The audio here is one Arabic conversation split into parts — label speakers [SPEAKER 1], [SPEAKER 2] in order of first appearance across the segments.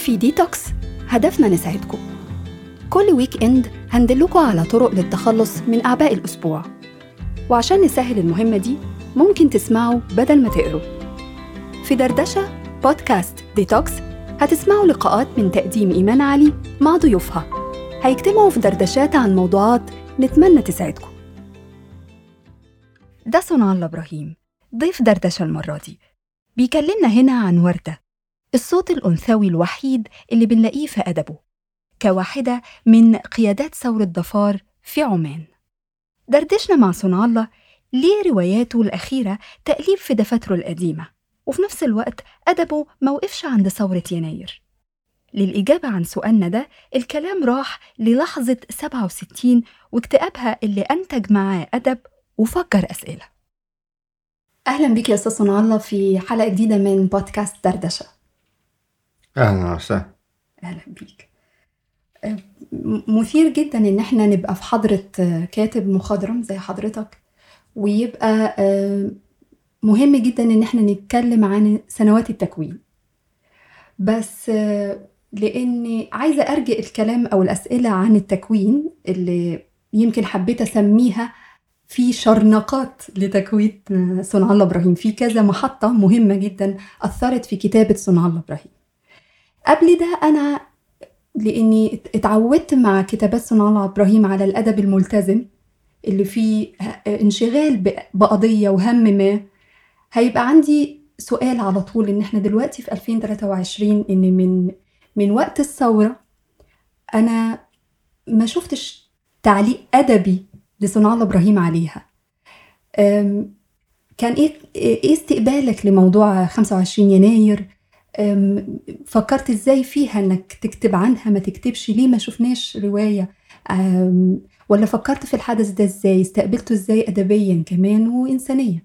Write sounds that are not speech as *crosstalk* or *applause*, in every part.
[SPEAKER 1] في ديتوكس. هدفنا نساعدكم. كل weekend هندلكم على طرق للتخلص من أعباء الأسبوع. وعشان نسهل المهمة دي ممكن تسمعوا بدل ما تقروا. في دردشة بودكاست ديتوكس هتسمعوا لقاءات من تقديم إيمان علي مع ضيوفها. هيجتمعوا في دردشات عن موضوعات نتمنى تساعدكم. ده صنع الله إبراهيم ضيف دردشة المرة دي. بيكلمنا هنا عن وردة. الصوت الأنثوي الوحيد اللي بنلاقيه في أدبه كواحدة من قيادات ثورة ظفار في عمان. دردشنا مع صنع الله ليه رواياته الأخيرة تأليف في دفاتره القديمة وفي نفس الوقت أدبه موقفش عند ثورة يناير. للإجابة عن سؤالنا ده الكلام راح للحظة 67 واكتئابها اللي أنتج معاه أدب وفكر أسئلة. أهلا بك يا أستاذ صنع الله في حلقة جديدة من بودكاست دردشة.
[SPEAKER 2] أهلا وسهلا.
[SPEAKER 1] أهلا بيك. مثير جدا إن إحنا نبقى في حضرة أه، كاتب مخضرم زي حضرتك ويبقى أه، مهم جدا إن إحنا نتكلم عن سنوات التكوين. بس أه، لأني عايزة أرجع الكلام أو الأسئلة عن التكوين اللي يمكن حبيت أسميها في شرنقات لتكوين صنع الله إبراهيم. في كذا محطة مهمة جدا أثرت في كتابة صنع الله إبراهيم. قبل ده أنا لأني ات- اتعودت مع كتابات صنع الله إبراهيم على الأدب الملتزم اللي فيه انشغال ب- بقضية وهم ما. هيبقى عندي سؤال على طول إن إحنا دلوقتي في 2023 إن من من وقت الثورة أنا ما شفتش تعليق أدبي لصنع الله إبراهيم عليها. كان إيه إيه استقبالك لموضوع 25 يناير؟ فكرت إزاي فيها إنك تكتب عنها؟ ما تكتبش. ليه ما شفناش رواية؟ أم، ولا فكرت في الحدث ده إزاي؟ استقبلته إزاي ادبيا كمان وانسانيا؟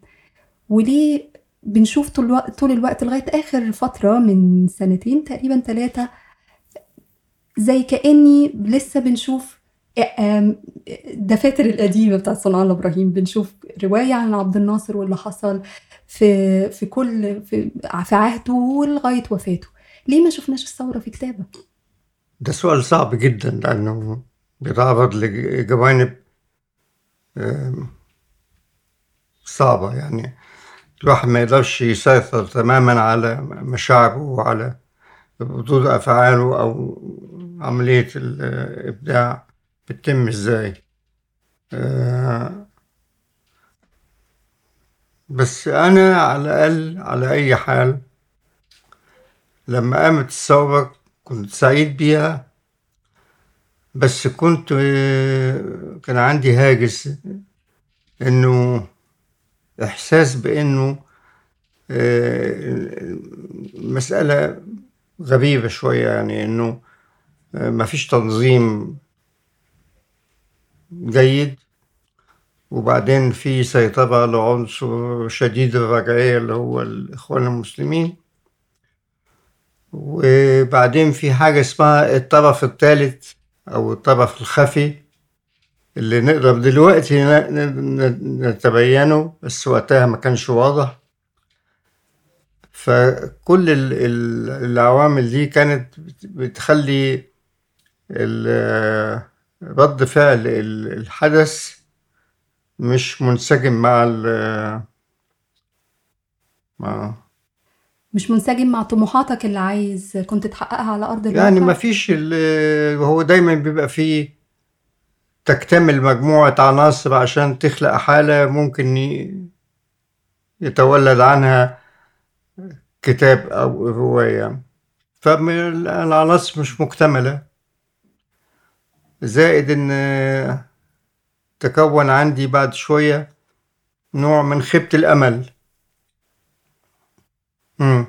[SPEAKER 1] وليه بنشوف طول الوقت طول الوقت لغاية آخر فترة من سنتين تقريبا ثلاثة زي كأني لسه بنشوف الدفاتر القديمة بتاعت صنع الله إبراهيم. بنشوف رواية عن عبد الناصر واللي حصل. في في كل في, في عهده لغاية وفاته. ليه ما شفناش الثورة في كتابة؟
[SPEAKER 2] ده سؤال صعب جدا لأنه بيتعرض لجوانب آم، صعبة. يعني الواحد ما يقدرش يسيطر تماما على مشاعره وعلى ردود أفعاله أو عملية الإبداع بتتم إزاي. آه، بس أنا على الأقل على أي حال لما قامت الثورة كنت سعيد بيها بس كنت كان عندي هاجس إنه إحساس بإنه آه، المسألة غريبة شوية يعني إنه آه، مفيش تنظيم جيد. وبعدين في سيطرة لعنصر شديد الرجعية اللي هو الإخوان المسلمين. وبعدين في حاجة اسمها الطرف الثالث أو الطرف الخفي اللي نقدر دلوقتي نتبينه بس وقتها ما كانش واضح. فكل ال- ال- العوامل دي كانت بت- بتخلي رد فعل ال- الحدث مش منسجم مع ال مع
[SPEAKER 1] مش منسجم مع طموحاتك اللي عايز كنت تحققها على أرض الواقع؟
[SPEAKER 2] يعني ما فيش هو دايما بيبقى فيه تكتمل مجموعة عناصر عشان تخلق حالة ممكن يتولد عنها كتاب أو رواية. فالعناصر مش مكتملة. زائد إن تكون عندي بعد شوية نوع من خيبة الأمل. مم.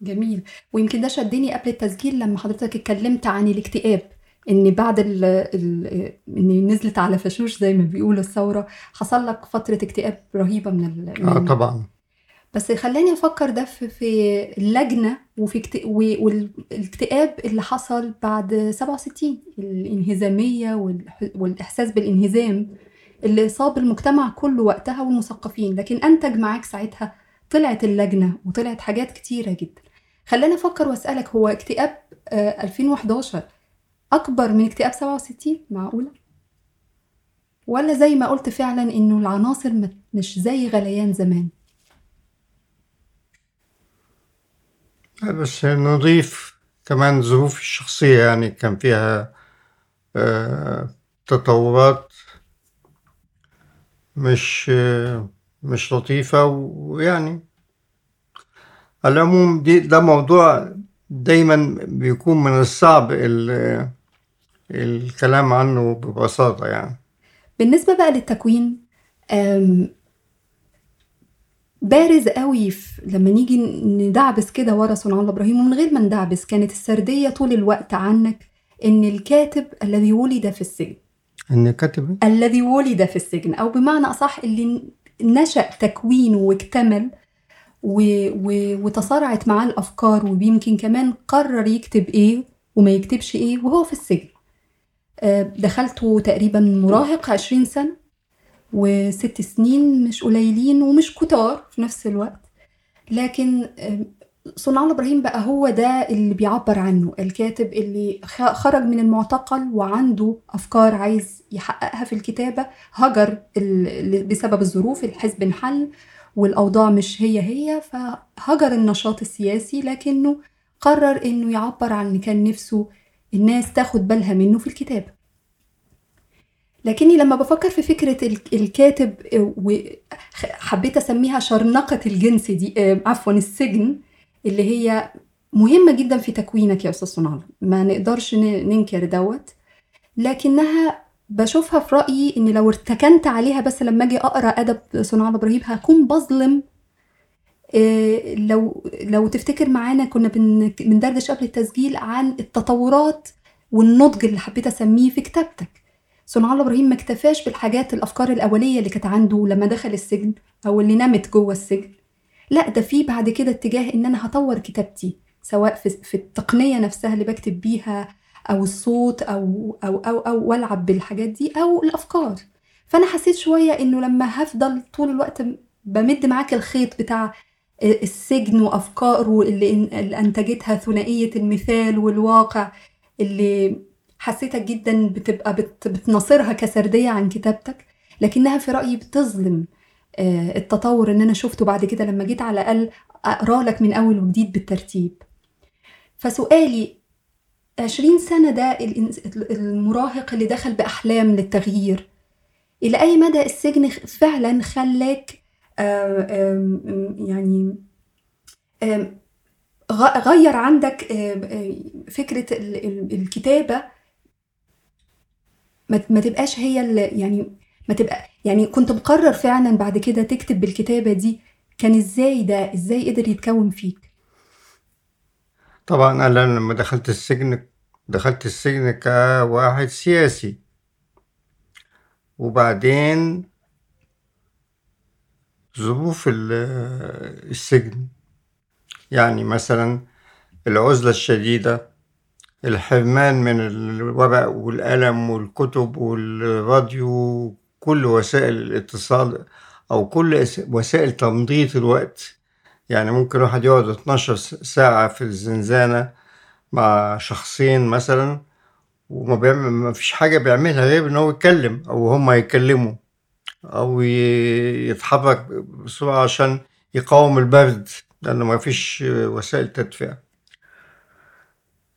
[SPEAKER 1] جميل. ويمكن ده شدني قبل التسجيل لما حضرتك اتكلمت عن الاكتئاب إن بعد ال ال إن نزلت على فشوش زي ما بيقولوا الثورة حصل لك فترة اكتئاب رهيبة من ال
[SPEAKER 2] آه
[SPEAKER 1] من-
[SPEAKER 2] طبعا.
[SPEAKER 1] بس خلاني أفكر ده في, في اللجنة وفي والاكتئاب اللي حصل بعد 67 الانهزامية. والإحساس بالانهزام اللي صاب المجتمع كله وقتها والمثقفين. لكن أنتج معاك ساعتها طلعت اللجنة وطلعت حاجات كتيرة جدا. خلاني أفكر وأسألك هو اكتئاب آه، 2011 أكبر من اكتئاب 67 معقولة؟ ولا زي ما قلت فعلا إنه العناصر مش زي غليان زمان.
[SPEAKER 2] بس نضيف كمان ظروف الشخصية يعني كان فيها آه، تطورات مش آه، مش لطيفة ويعني على العموم دي ده موضوع دايما بيكون من الصعب ال- الكلام عنه ببساطة يعني.
[SPEAKER 1] بالنسبة بقى للتكوين بارز قوي في لما نيجي ندعبس كده ورا صنع الله إبراهيم ومن غير ما ندعبس كانت السردية طول الوقت عنك إن الكاتب الذي ولد في السجن.
[SPEAKER 2] إن كاتب
[SPEAKER 1] الذي ولد في السجن. أو بمعنى أصح اللي نشأ تكوينه واكتمل و... و... وتصارعت معاه الأفكار ويمكن كمان قرر يكتب إيه وما يكتبش إيه وهو في السجن. آه، دخلته تقريبا مراهق 20 سنة. وست سنين مش قليلين ومش كتار في نفس الوقت. لكن صنع الله إبراهيم بقى هو ده اللي بيعبر عنه. الكاتب اللي خرج من المعتقل وعنده أفكار عايز يحققها في الكتابة هجر بسبب الظروف الحزب انحل والأوضاع مش هي هي فهجر النشاط السياسي لكنه قرر إنه يعبر عن اللي كان نفسه الناس تاخد بالها منه في الكتابة. لكني لما بفكر في فكرة ال- الكاتب آه، وحبيت أسميها شرنقة الجنس دي آه، عفوا السجن اللي هي مهمة جدا في تكوينك يا أستاذ صنع ما نقدرش ننكر دوت. لكنها بشوفها في رأيي إن لو ارتكنت عليها بس لما أجي أقرأ أدب صنع الله إبراهيم هكون بظلم. آه، لو لو تفتكر معانا كنا بن- بندردش قبل التسجيل عن التطورات والنضج اللي حبيت أسميه في كتابتك. صنع الله إبراهيم ما اكتفاش بالحاجات الأفكار الأولية اللي كانت عنده لما دخل السجن أو اللي نمت جوه السجن. لا ده في بعد كده اتجاه إن أنا هطور كتابتي سواء في, في التقنية نفسها اللي بكتب بيها أو الصوت أو أو أو أو وألعب بالحاجات دي أو الأفكار. فأنا حسيت شوية إنه لما هفضل طول الوقت بمد معاك الخيط بتاع السجن وأفكاره اللي أنتجتها ثنائية المثال والواقع اللي حسيتك جدا بتبقى بت بتناصرها كسردية عن كتابتك لكنها في رأيي بتظلم آه، التطور ان أنا شفته بعد كده لما جيت على الأقل أقرأ لك من أول وجديد بالترتيب. فسؤالي 20 سنة ده المراهق اللي دخل بأحلام للتغيير إلى أي مدى السجن فعلا خلاك آه، يعني غير عندك فكرة ال- ال- الكتابة ما تبقاش هي ال- يعني ما تبقى يعني كنت مقرر فعلا بعد كده تكتب بالكتابة دي كان إزاي ده إزاي قدر يتكون فيك؟
[SPEAKER 2] طبعا أنا لما دخلت السجن دخلت السجن كواحد سياسي. وبعدين ظروف ال- السجن. يعني مثلا العزلة الشديدة الحرمان من الورق والقلم والكتب والراديو كل وسائل الاتصال أو كل وسائل تمضية الوقت. يعني ممكن واحد يقعد 12 س- ساعة في الزنزانة مع شخصين مثلا وما بيعمل ما فيش حاجة بيعملها غير إن هو يتكلم أو هما يتكلموا أو يتحرك بسرعة عشان يقاوم البرد لأنه ما فيش وسائل تدفئة.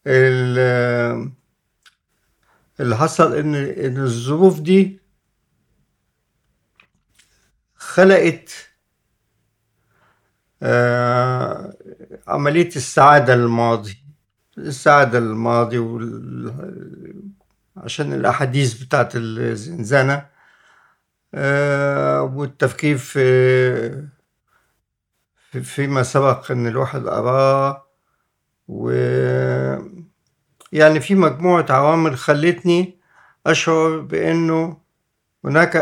[SPEAKER 2] اللي حصل إن إن الظروف دي خلقت آه، عملية السعادة الماضي السعادة الماضي وال... عشان الأحاديث بتاعت الزنزانة آه، والتفكير في في- فيما سبق إن الواحد قراه و يعني في مجموعة عوامل خلتني أشعر بأنه هناك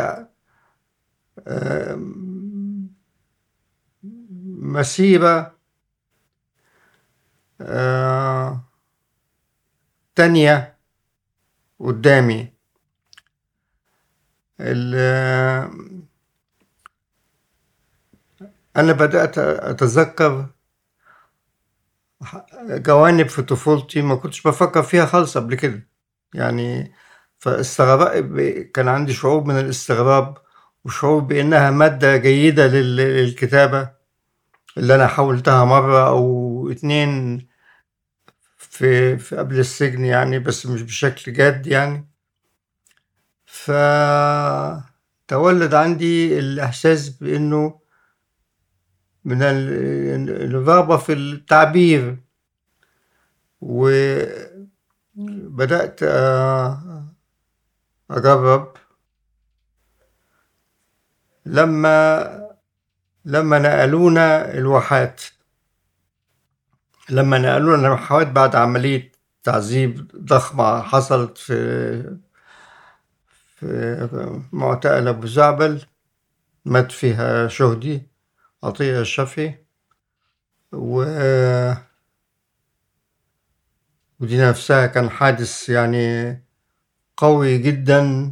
[SPEAKER 2] مسيرة آه، تانية قدامي. أنا بدأت أتذكر جوانب في طفولتي ما كنتش بفكر فيها خالص قبل كده. يعني فاستغرب كان عندي شعور من الاستغراب وشعور بأنها مادة جيدة لل- للكتابة اللي أنا حاولتها مرة أو اتنين في, في قبل السجن يعني بس مش بشكل جاد يعني. فتولد عندي الإحساس بأنه من ال- الرغبة في التعبير وبدأت آه، أجرب. لما لما نقلونا الواحات لما نقلونا الواحات بعد عملية تعذيب ضخمة حصلت في في معتقل أبو زعبل مات فيها شهدي عطية الشفي و ودي نفسها كان حادث يعني قوي جدا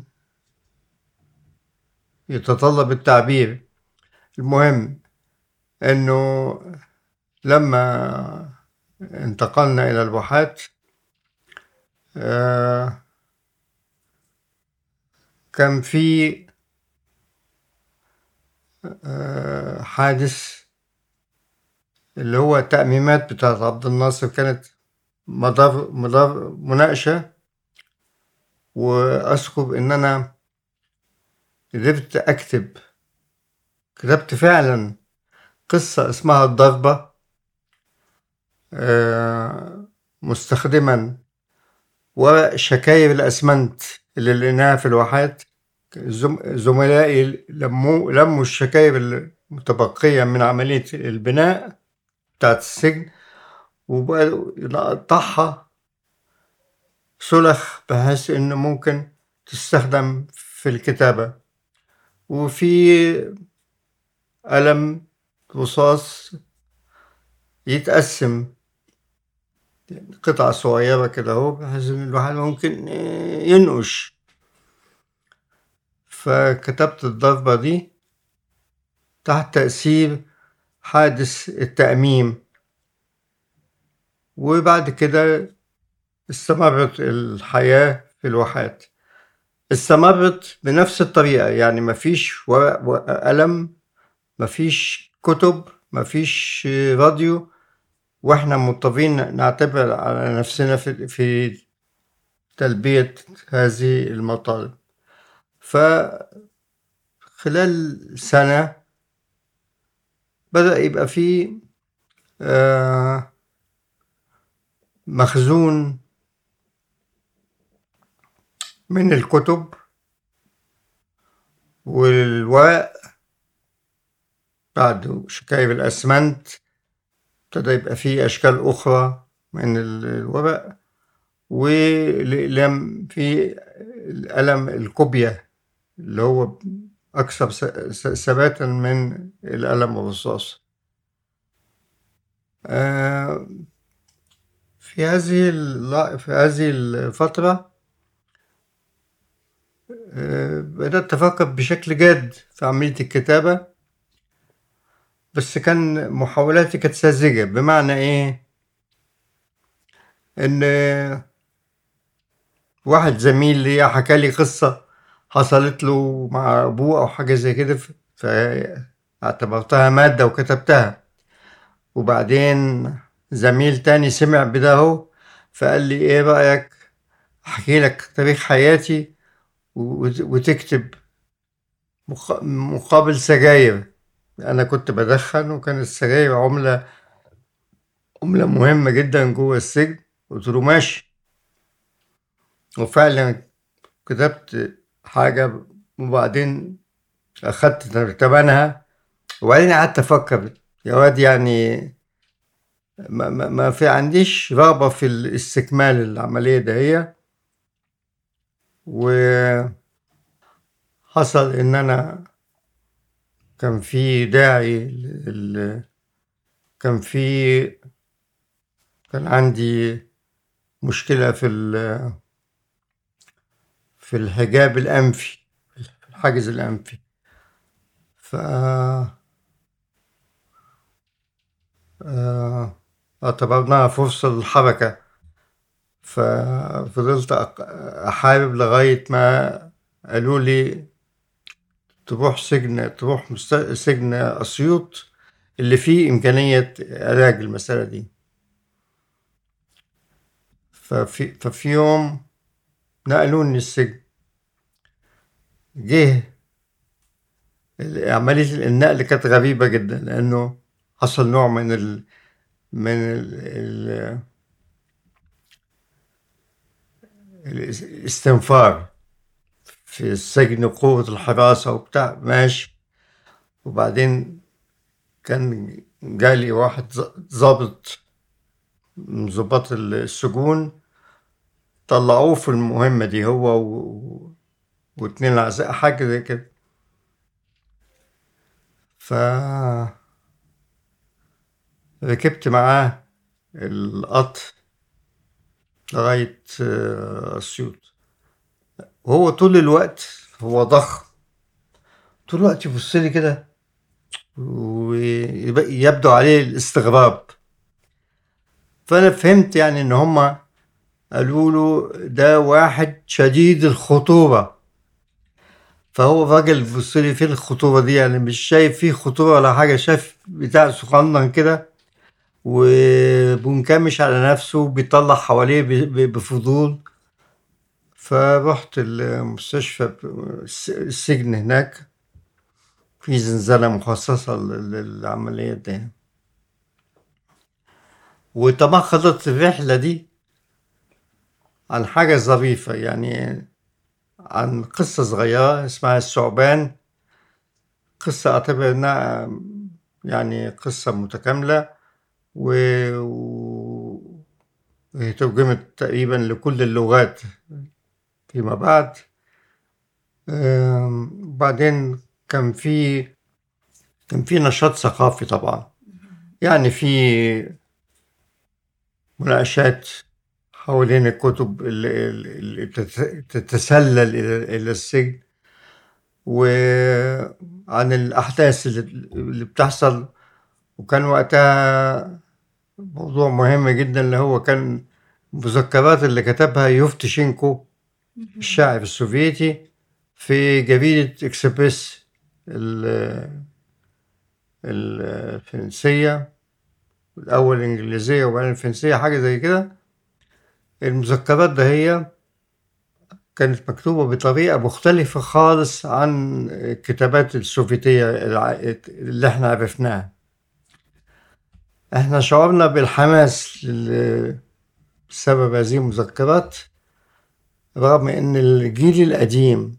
[SPEAKER 2] يتطلب التعبير. المهم إنه لما انتقلنا إلى الواحات آه، كان في آه، حادث اللي هو التأميمات بتاعت عبد الناصر. كانت مناقشة وأذكر إن أنا قدرت أكتب. كتبت فعلا قصة اسمها الضربة آه، مستخدما ورق شكاير الأسمنت اللي لقيناها في الواحات. زم- زملائي لموا لموا الشكاير المتبقية من عملية البناء بتاعت السجن. وبقوا نقطعها سلخ بحيث إنه ممكن تستخدم في الكتابة. وفي قلم رصاص يتقسم. قطع صغيرة كده أهو بحيث إن الواحد ممكن ينقش. فكتبت الضربة دي تحت تأثير حادث التأميم. وبعد كده استمرت الحياة في الواحات. استمرت بنفس الطريقة يعني مفيش ورق وقلم مفيش كتب مفيش راديو. وإحنا مضطرين نعتبر على نفسنا في في تلبية هذه المطالب. فخلال سنة بدأ يبقى في آه، مخزون من الكتب والورق بعد شكاير الأسمنت ابتدى يبقى فيه أشكال أخرى من ال- الورق والأقلام في القلم الكوبيا اللي هو أكثر ثباتا من القلم الرصاص. آه، في هذه في هذه الفترة آه، بدأت أفكر بشكل جاد في عملية الكتابة بس كان محاولاتي كانت ساذجة بمعنى إيه؟ إن واحد زميل ليا حكى لي قصة حصلت له مع أبوه أو حاجة زي كده فاعتبرتها مادة وكتبتها وبعدين زميل تاني سمع بده فقال لي إيه رأيك أحكي لك تاريخ حياتي وت- وتكتب مق- مقابل سجاير. أنا كنت بدخن وكانت السجاير عملة عملة مهمة جدا جوه السجن قلت له ماشي. وفعلا كتبت حاجة وبعدين أخدت تمنها وبعدين قعدت أفكر يا واد يعني ما, ما, في عنديش رغبة في الاستكمال العملية دهية وحصل إن أنا كان في داعي. كان في كان عندي مشكلة في ال... في الحجاب الأنفي في الحاجز الأنفي ف آه، اعتبرناها فرصة للحركة. ففضلت أحارب لغاية ما قالوا لي تروح سجن تروح سجن أسيوط اللي فيه إمكانية علاج المسألة دي. ففي, ففي يوم نقلوني السجن جه عملية النقل كانت غريبة جدا لأنه حصل نوع من ال من ال ال الاستنفار في السجن قوة الحراسة وبتاع ماشي. وبعدين كان جالي واحد ظابط من ضباط السجون طلعوه في المهمة دي هو و... واتنين أعزاء حاجة زي كده. ف ركبت معاه القطر لغاية آه، أسيوط وهو طول الوقت هو ضخم. طول الوقت يبص لي كده ويبدو عليه الاستغراب. فأنا فهمت يعني إن هما قالوا له ده واحد شديد الخطورة. فهو الراجل بص لي فين الخطورة دي يعني مش شايف فيه خطورة ولا حاجة شايف بتاع صغنن كده. ومنكمش على نفسه بيطلع حواليه بفضول. فرحت المستشفى الس- السجن هناك. في زنزانة مخصصة لل- للعملية دي. وطبعا خدت الرحلة دي عن حاجة ظريفة يعني عن قصة صغيرة اسمها الثعبان. قصة أعتبر إنها يعني قصة متكاملة. و... وهي ترجمت تقريبا لكل اللغات فيما بعد. بعدين كان في كان في نشاط ثقافي طبعا. يعني في مناقشات حوالين الكتب اللي, اللي تت- تتسلل إلى السجن وعن الأحداث اللي بتحصل. وكان وقتها موضوع مهم جدا اللي هو كان مذكرات اللي كتبها يوفتشينكو الشاعر السوفيتي في جريدة إكسبريس ال- الفرنسية الأول الإنجليزية وبعدين الفرنسية حاجة زي كده. المذكرات ده هي كانت مكتوبة بطريقة مختلفة خالص عن الكتابات السوفيتية اللي إحنا عرفناها. إحنا شعرنا بالحماس بسبب هذه المذكرات رغم إن الجيل القديم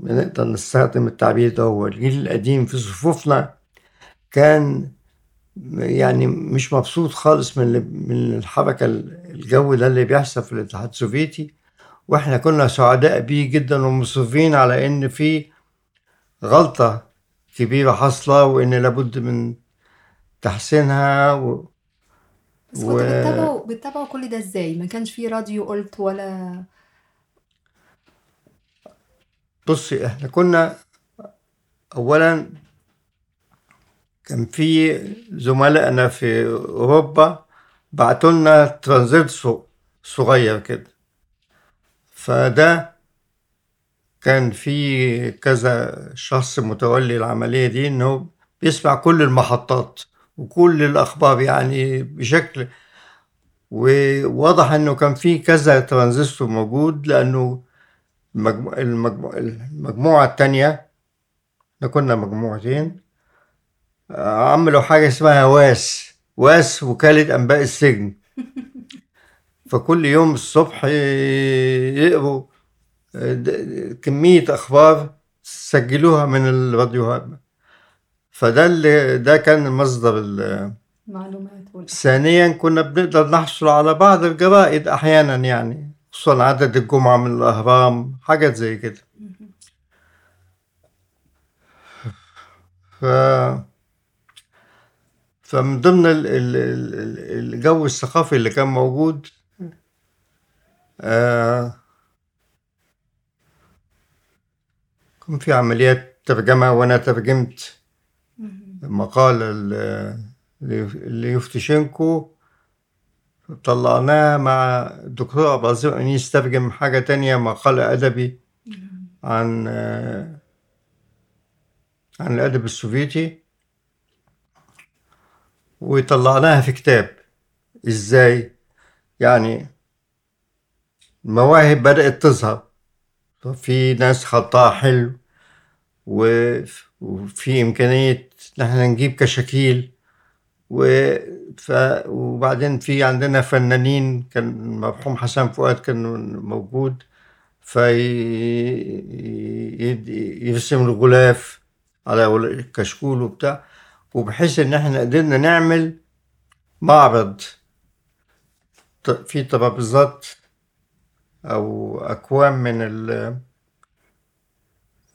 [SPEAKER 2] نقدر نستخدم التعبير ده هو الجيل القديم في صفوفنا كان يعني مش مبسوط خالص من من الحركة الجو ده اللي بيحصل في الاتحاد السوفيتي. وإحنا كنا سعداء بيه جدا ومصرين على إن في غلطة كبيرة حاصلة وإن لابد من تحسينها و...
[SPEAKER 1] بس كنتوا بتتابعوا بتتابعوا كل ده إزاي؟ ما كانش في راديو قلت ولا
[SPEAKER 2] بصي إحنا كنا اولا كان في زملائنا في أوروبا بعتوا لنا ترانزيت صغير كده فده كان في كذا شخص متولي العملية دي إنه بيسمع كل المحطات وكل الأخبار يعني بشكل وواضح إنه كان في كذا ترانزستور موجود لأنه المجموعة, المجموعة, التانية إحنا كنا مجموعتين آه، عملوا حاجة اسمها واس واس وكالة أنباء السجن. *laughs* فكل يوم الصبح يقروا آه، كمية أخبار سجلوها من الراديوهات فده اللي ده كان مصدر ال-
[SPEAKER 1] معلومات ولا
[SPEAKER 2] ثانيا كنا بنقدر نحصل على بعض الجرائد أحيانا يعني خصوصا عدد الجمعة من الأهرام حاجات زي كده. ف فمن ضمن ال- ال- ال- الجو الثقافي اللي كان موجود آه، كان في عمليات ترجمة وأنا ترجمت مقال ال- ليفتشنكو طلعناها مع الدكتور عبد العظيم أنيس ترجم حاجة تانية مقال أدبي عن عن الأدب السوفيتي. وطلعناها في كتاب إزاي يعني المواهب بدأت تظهر. في ناس خطها حلو وفي إمكانية نحن نجيب كشاكيل و ف... وبعدين في عندنا فنانين كان المرحوم حسن فؤاد كان موجود في يرسم الغلاف على كشكول وبتاع وبحيث إن إحنا قدرنا نعمل معرض. في ترابيزات أو اكوام من ال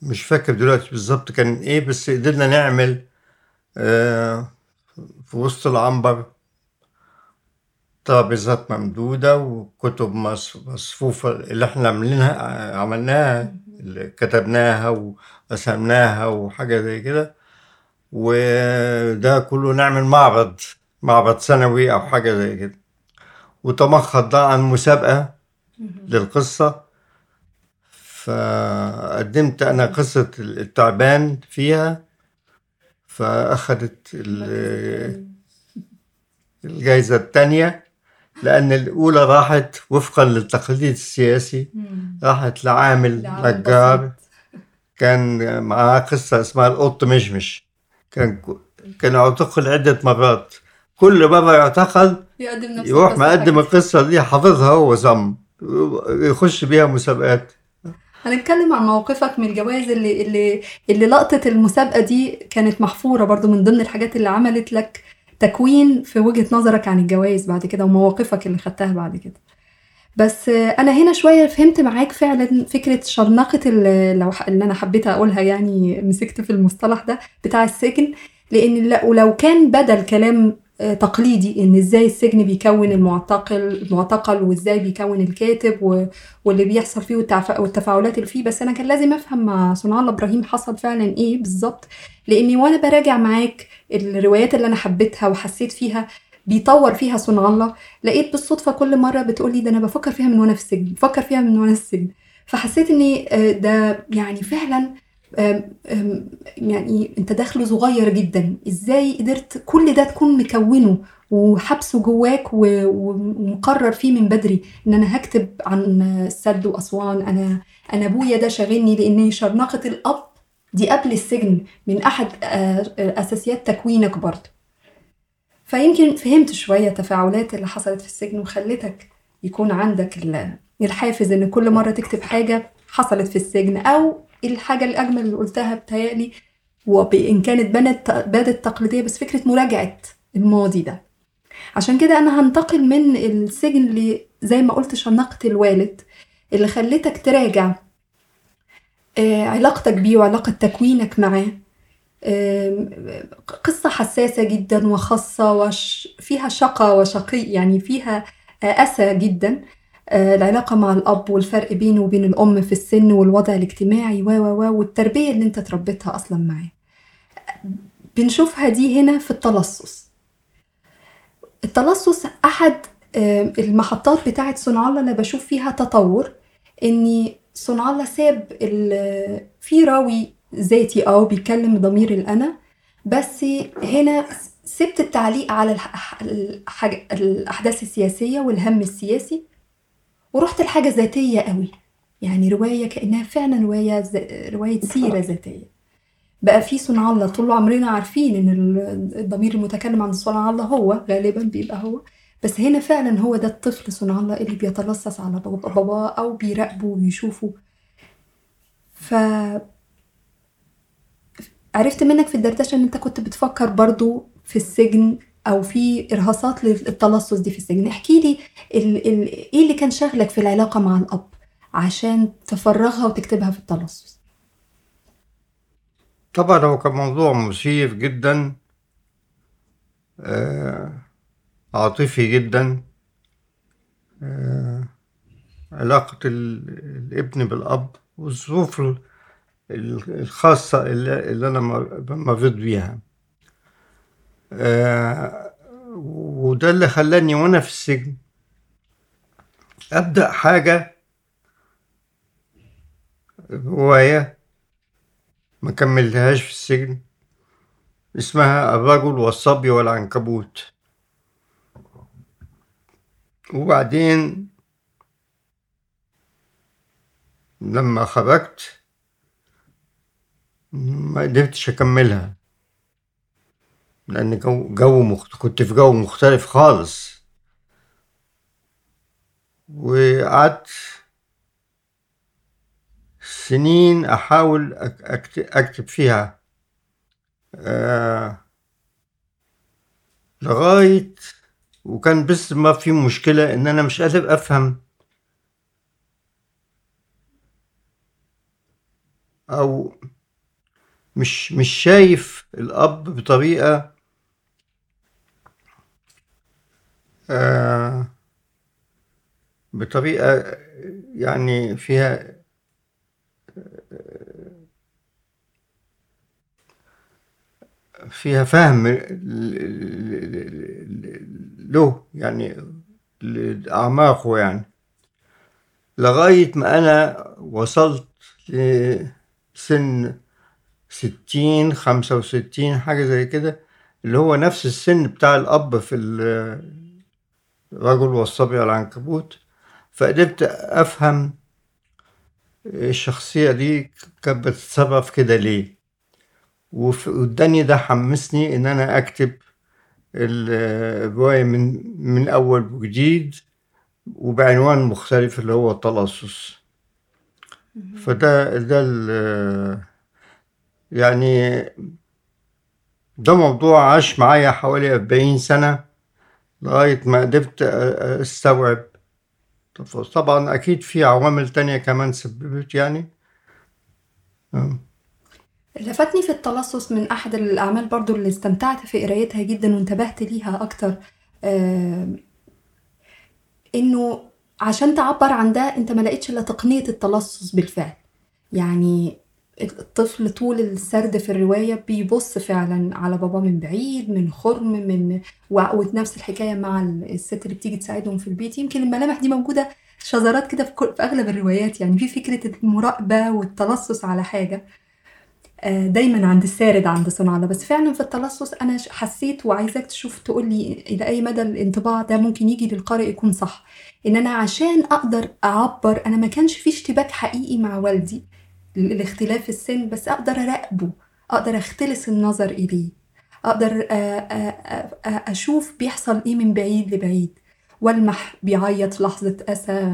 [SPEAKER 2] مش فاكر دلوقتي بالظبط كان إيه بس قدرنا نعمل في وسط العنبر ترابيزات ممدودة وكتب مصفوفة اللي إحنا عاملينها عملناها اللي كتبناها ورسمناها وحاجة زي كده. وده كله نعمل معرض معرض سنوي أو حاجة زي كده. وتمخض ده عن مسابقة للقصة. فقدمت أنا قصة التعبان فيها. فأخذت الجائزة. الثانية لأن الأولى راحت وفقا للتقليد السياسي راحت لعامل نجار كان معاه قصة اسمها القط مشمش. كان كان اعتقل عدة مرات. كل مرة يعتقل
[SPEAKER 1] يقدم نفس
[SPEAKER 2] يروح مقدم القصة دي حافظها هو صم يخش بيها مسابقات.
[SPEAKER 1] هنتكلم عن موقفك من الجواز اللي اللي اللي لقطة المسابقة دي كانت محفورة برضو من ضمن الحاجات اللي عملت لك تكوين في وجهة نظرك عن الجواز بعد كده ومواقفك اللي خدتها بعد كده. بس أنا هنا شوية فهمت معاك فعلا فكرة شرنقة لو اللي أنا حبيت أقولها يعني مسكت في المصطلح ده بتاع السجن لأن ولو كان بدل كلام تقليدي إن إزاي السجن بيكون المعتقل المعتقل وإزاي بيكون الكاتب واللي بيحصل فيه والتفاعلات اللي فيه. بس أنا كان لازم أفهم مع صنع الله إبراهيم حصل فعلا إيه بالظبط. لإني وأنا براجع معاك الروايات اللي أنا حبيتها وحسيت فيها بيطور فيها صنع الله لقيت بالصدفة كل مرة بتقولي ده أنا بفكر فيها من وأنا في السجن بفكر فيها من وأنا في السجن. فحسيت إني ده يعني فعلا يعني أنت دخله صغير جدا. إزاي قدرت كل ده تكون مكونه وحبسه جواك ومقرر فيه من بدري إن أنا هكتب عن السد وأسوان؟ أنا أنا أبويا ده شاغلني لأن شرنقة الأب دي قبل السجن من أحد أساسيات تكوينك برضه. فيمكن فهمت شوية تفاعلات اللي حصلت في السجن وخلتك يكون عندك الحافز إن كل مرة تكتب حاجة حصلت في السجن أو الحاجة الأجمل اللي قلتها بتهيألي وإن كانت بنت بادت تقليدية بس فكرة مراجعة الماضي ده. عشان كده أنا هنتقل من السجن اللي زي ما قلت شنقة الوالد اللي خلتك تراجع علاقتك بيه وعلاقة تكوينك معاه. قصة حساسة جدا وخاصة وفيها شقى وشقي يعني فيها أسى جدا. العلاقة مع الأب والفرق بينه وبين الأم في السن والوضع الاجتماعي و و والتربية اللي أنت تربيتها أصلا معاه. بنشوفها دي هنا في التلصص. التلصص أحد المحطات بتاعة صنع الله اللي بشوف فيها تطور إني صنع الله ساب في راوي ذاتي أو بيتكلم ضمير الأنا بس هنا سبت التعليق على الأحداث السياسية والهم السياسي. ورحت لحاجة ذاتية قوي. يعني رواية كأنها فعلا رواية. رواية سيرة ذاتية. بقى في صنع الله. طول عمرنا عارفين إن الضمير المتكلم عن صنع الله هو غالبا بيبقى هو. بس هنا فعلا هو ده الطفل صنع الله اللي بيتلصص على باباه أو بيراقبه وبيشوفه ف عرفت منك في الدردشة إن أنت كنت بتفكر برضو في السجن أو في إرهاصات للتلصص دي في السجن. احكي لي ال ال إيه اللي كان شغلك في العلاقة مع الأب عشان تفرغها وتكتبها في التلصص؟
[SPEAKER 2] طبعا هو كان موضوع مثير جدا آه عاطفي جدا. آه علاقة الابن بالأب والظروف الخاصة اللي, اللي أنا مريت بيها. آه وده اللي خلاني وأنا في السجن أبدأ حاجة روايه ما كملتهاش في السجن اسمها الرجل والصبي والعنكبوت. وبعدين لما خرجت ما قدرتش أكملها. لأن جو, جو مخت... كنت في جو مختلف خالص. وقعدت سنين أحاول أكتب, فيها آه لغاية وكان بس ما في مشكلة إن أنا مش قادر أفهم. أو مش مش شايف الأب بطريقة آه بطريقة يعني فيها فيها فهم له يعني لأعماقه يعني. لغاية ما أنا وصلت لسن ستين خمسة وستين حاجة زي كده اللي هو نفس السن بتاع الأب في الرجل والصبي العنكبوت فقدرت أفهم الشخصية دي كانت بتتصرف كده ليه. واداني ده حمسني إن أنا أكتب الرواية من من أول وجديد وبعنوان مختلف اللي هو التلصص فده ده يعني ده موضوع عاش معايا حوالي أربعين سنة. لغاية ما قدرت أستوعب. طبعا أكيد في عوامل تانية كمان سببت يعني.
[SPEAKER 1] لفتني في التلصص من أحد الأعمال برضو اللي استمتعت في قرايتها جدا وانتبهت ليها أكتر آه إنه عشان تعبر عن ده أنت ما لقيتش إلا تقنية التلصص بالفعل. يعني الطفل طول السرد في الرواية بيبص فعلا على باباه من بعيد من خرم من ونفس الحكاية مع الست اللي بتيجي تساعدهم في البيت. يمكن الملامح دي موجودة شذرات كده في, في أغلب الروايات يعني في فكرة المراقبة والتلصص على حاجة دايما عند السارد عند صنع الله بس فعلا في التلصص أنا حسيت وعايزاك تشوف تقول لي إلى أي مدى الانطباع ده ممكن يجي للقارئ يكون صح. إن أنا عشان أقدر أعبر أنا ما كانش في اشتباك حقيقي مع والدي. الاختلاف السن بس أقدر أراقبه أقدر أختلس النظر إليه. أقدر أشوف بيحصل إيه من بعيد لبعيد. والمح بيعيط لحظة أسى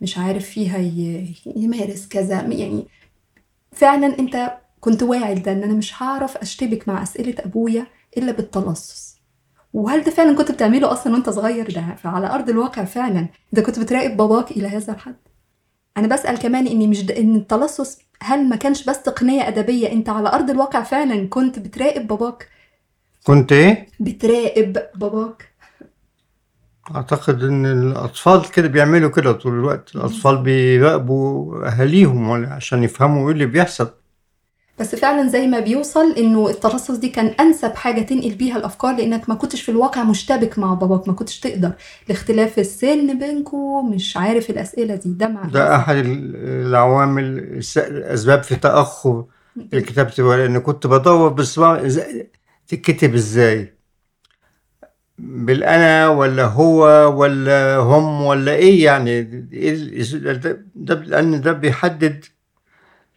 [SPEAKER 1] مش عارف فيها يمارس كذا. يعني فعلا أنت كنت واعي لده إن أنا مش هعرف أشتبك مع أسئلة أبويا إلا بالتلصص. وهل ده فعلا كنت بتعمله أصلا وأنت صغير؟ ده فعلى أرض الواقع فعلا. ده كنت بتراقب باباك إلى هذا الحد. أنا بسأل كمان إني مش إن التلصص هل ما كانش بس تقنية أدبية؟ أنت على أرض الواقع فعلا كنت بتراقب باباك.
[SPEAKER 2] كنت إيه؟
[SPEAKER 1] بتراقب باباك.
[SPEAKER 2] أعتقد إن الأطفال كده بيعملوا كده طول الوقت. الأطفال بيراقبوا أهاليهم عشان يفهموا إيه اللي بيحصل.
[SPEAKER 1] بس فعلا زي ما بيوصل إنه التلصص دي كان أنسب حاجة تنقل بيها الأفكار لأنك ما كنتش في الواقع مشتبك مع باباك ما كنتش تقدر. لاختلاف السن بينكم مش عارف الأسئلة دي. ده مع
[SPEAKER 2] ده أحد العوامل الأسباب في تأخر الكتابة لأن كنت بدور بس تتكتب إزاي؟ بالأنا ولا هو ولا هم ولا إيه يعني؟ ده لأن ده بيحدد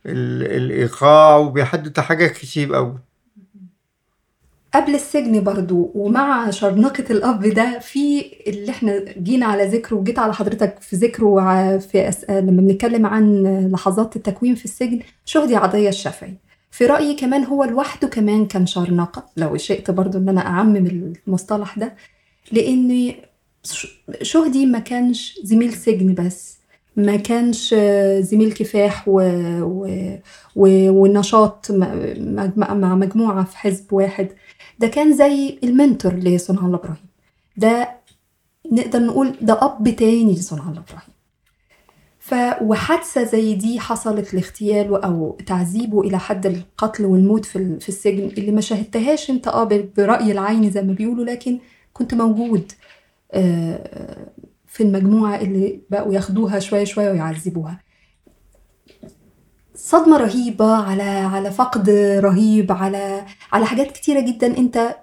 [SPEAKER 2] الإيقاع وبيحدد حاجات كتير قوي
[SPEAKER 1] قبل السجن برضو ومع شرنقة الأب ده في اللي إحنا جينا على ذكره وجيت على حضرتك في ذكره في. لما بنتكلم عن لحظات التكوين في السجن شهدي عضية الشافعي. في رأيي كمان هو لوحده كمان كان شرنقة لو شئت برضو إن أنا أعمم المصطلح ده. لأن شهدي ما كانش زميل سجن بس. ما كانش زميل كفاح و... و... و... ونشاط مع مجموعة في حزب واحد. ده كان زي المنتور لصنع الله إبراهيم. ده نقدر نقول ده أب تاني لصنع الله إبراهيم. ف وحادثة زي دي حصلت لاغتياله أو تعذيبه إلى حد القتل والموت في في السجن اللي ما شاهدتهاش أنت أه برأي العين زي ما بيقولوا لكن كنت موجود. آه، في المجموعة اللي بقوا ياخدوها شوية شوية ويعذبوها. صدمة رهيبة على على فقد رهيب على على حاجات كتيرة جدا أنت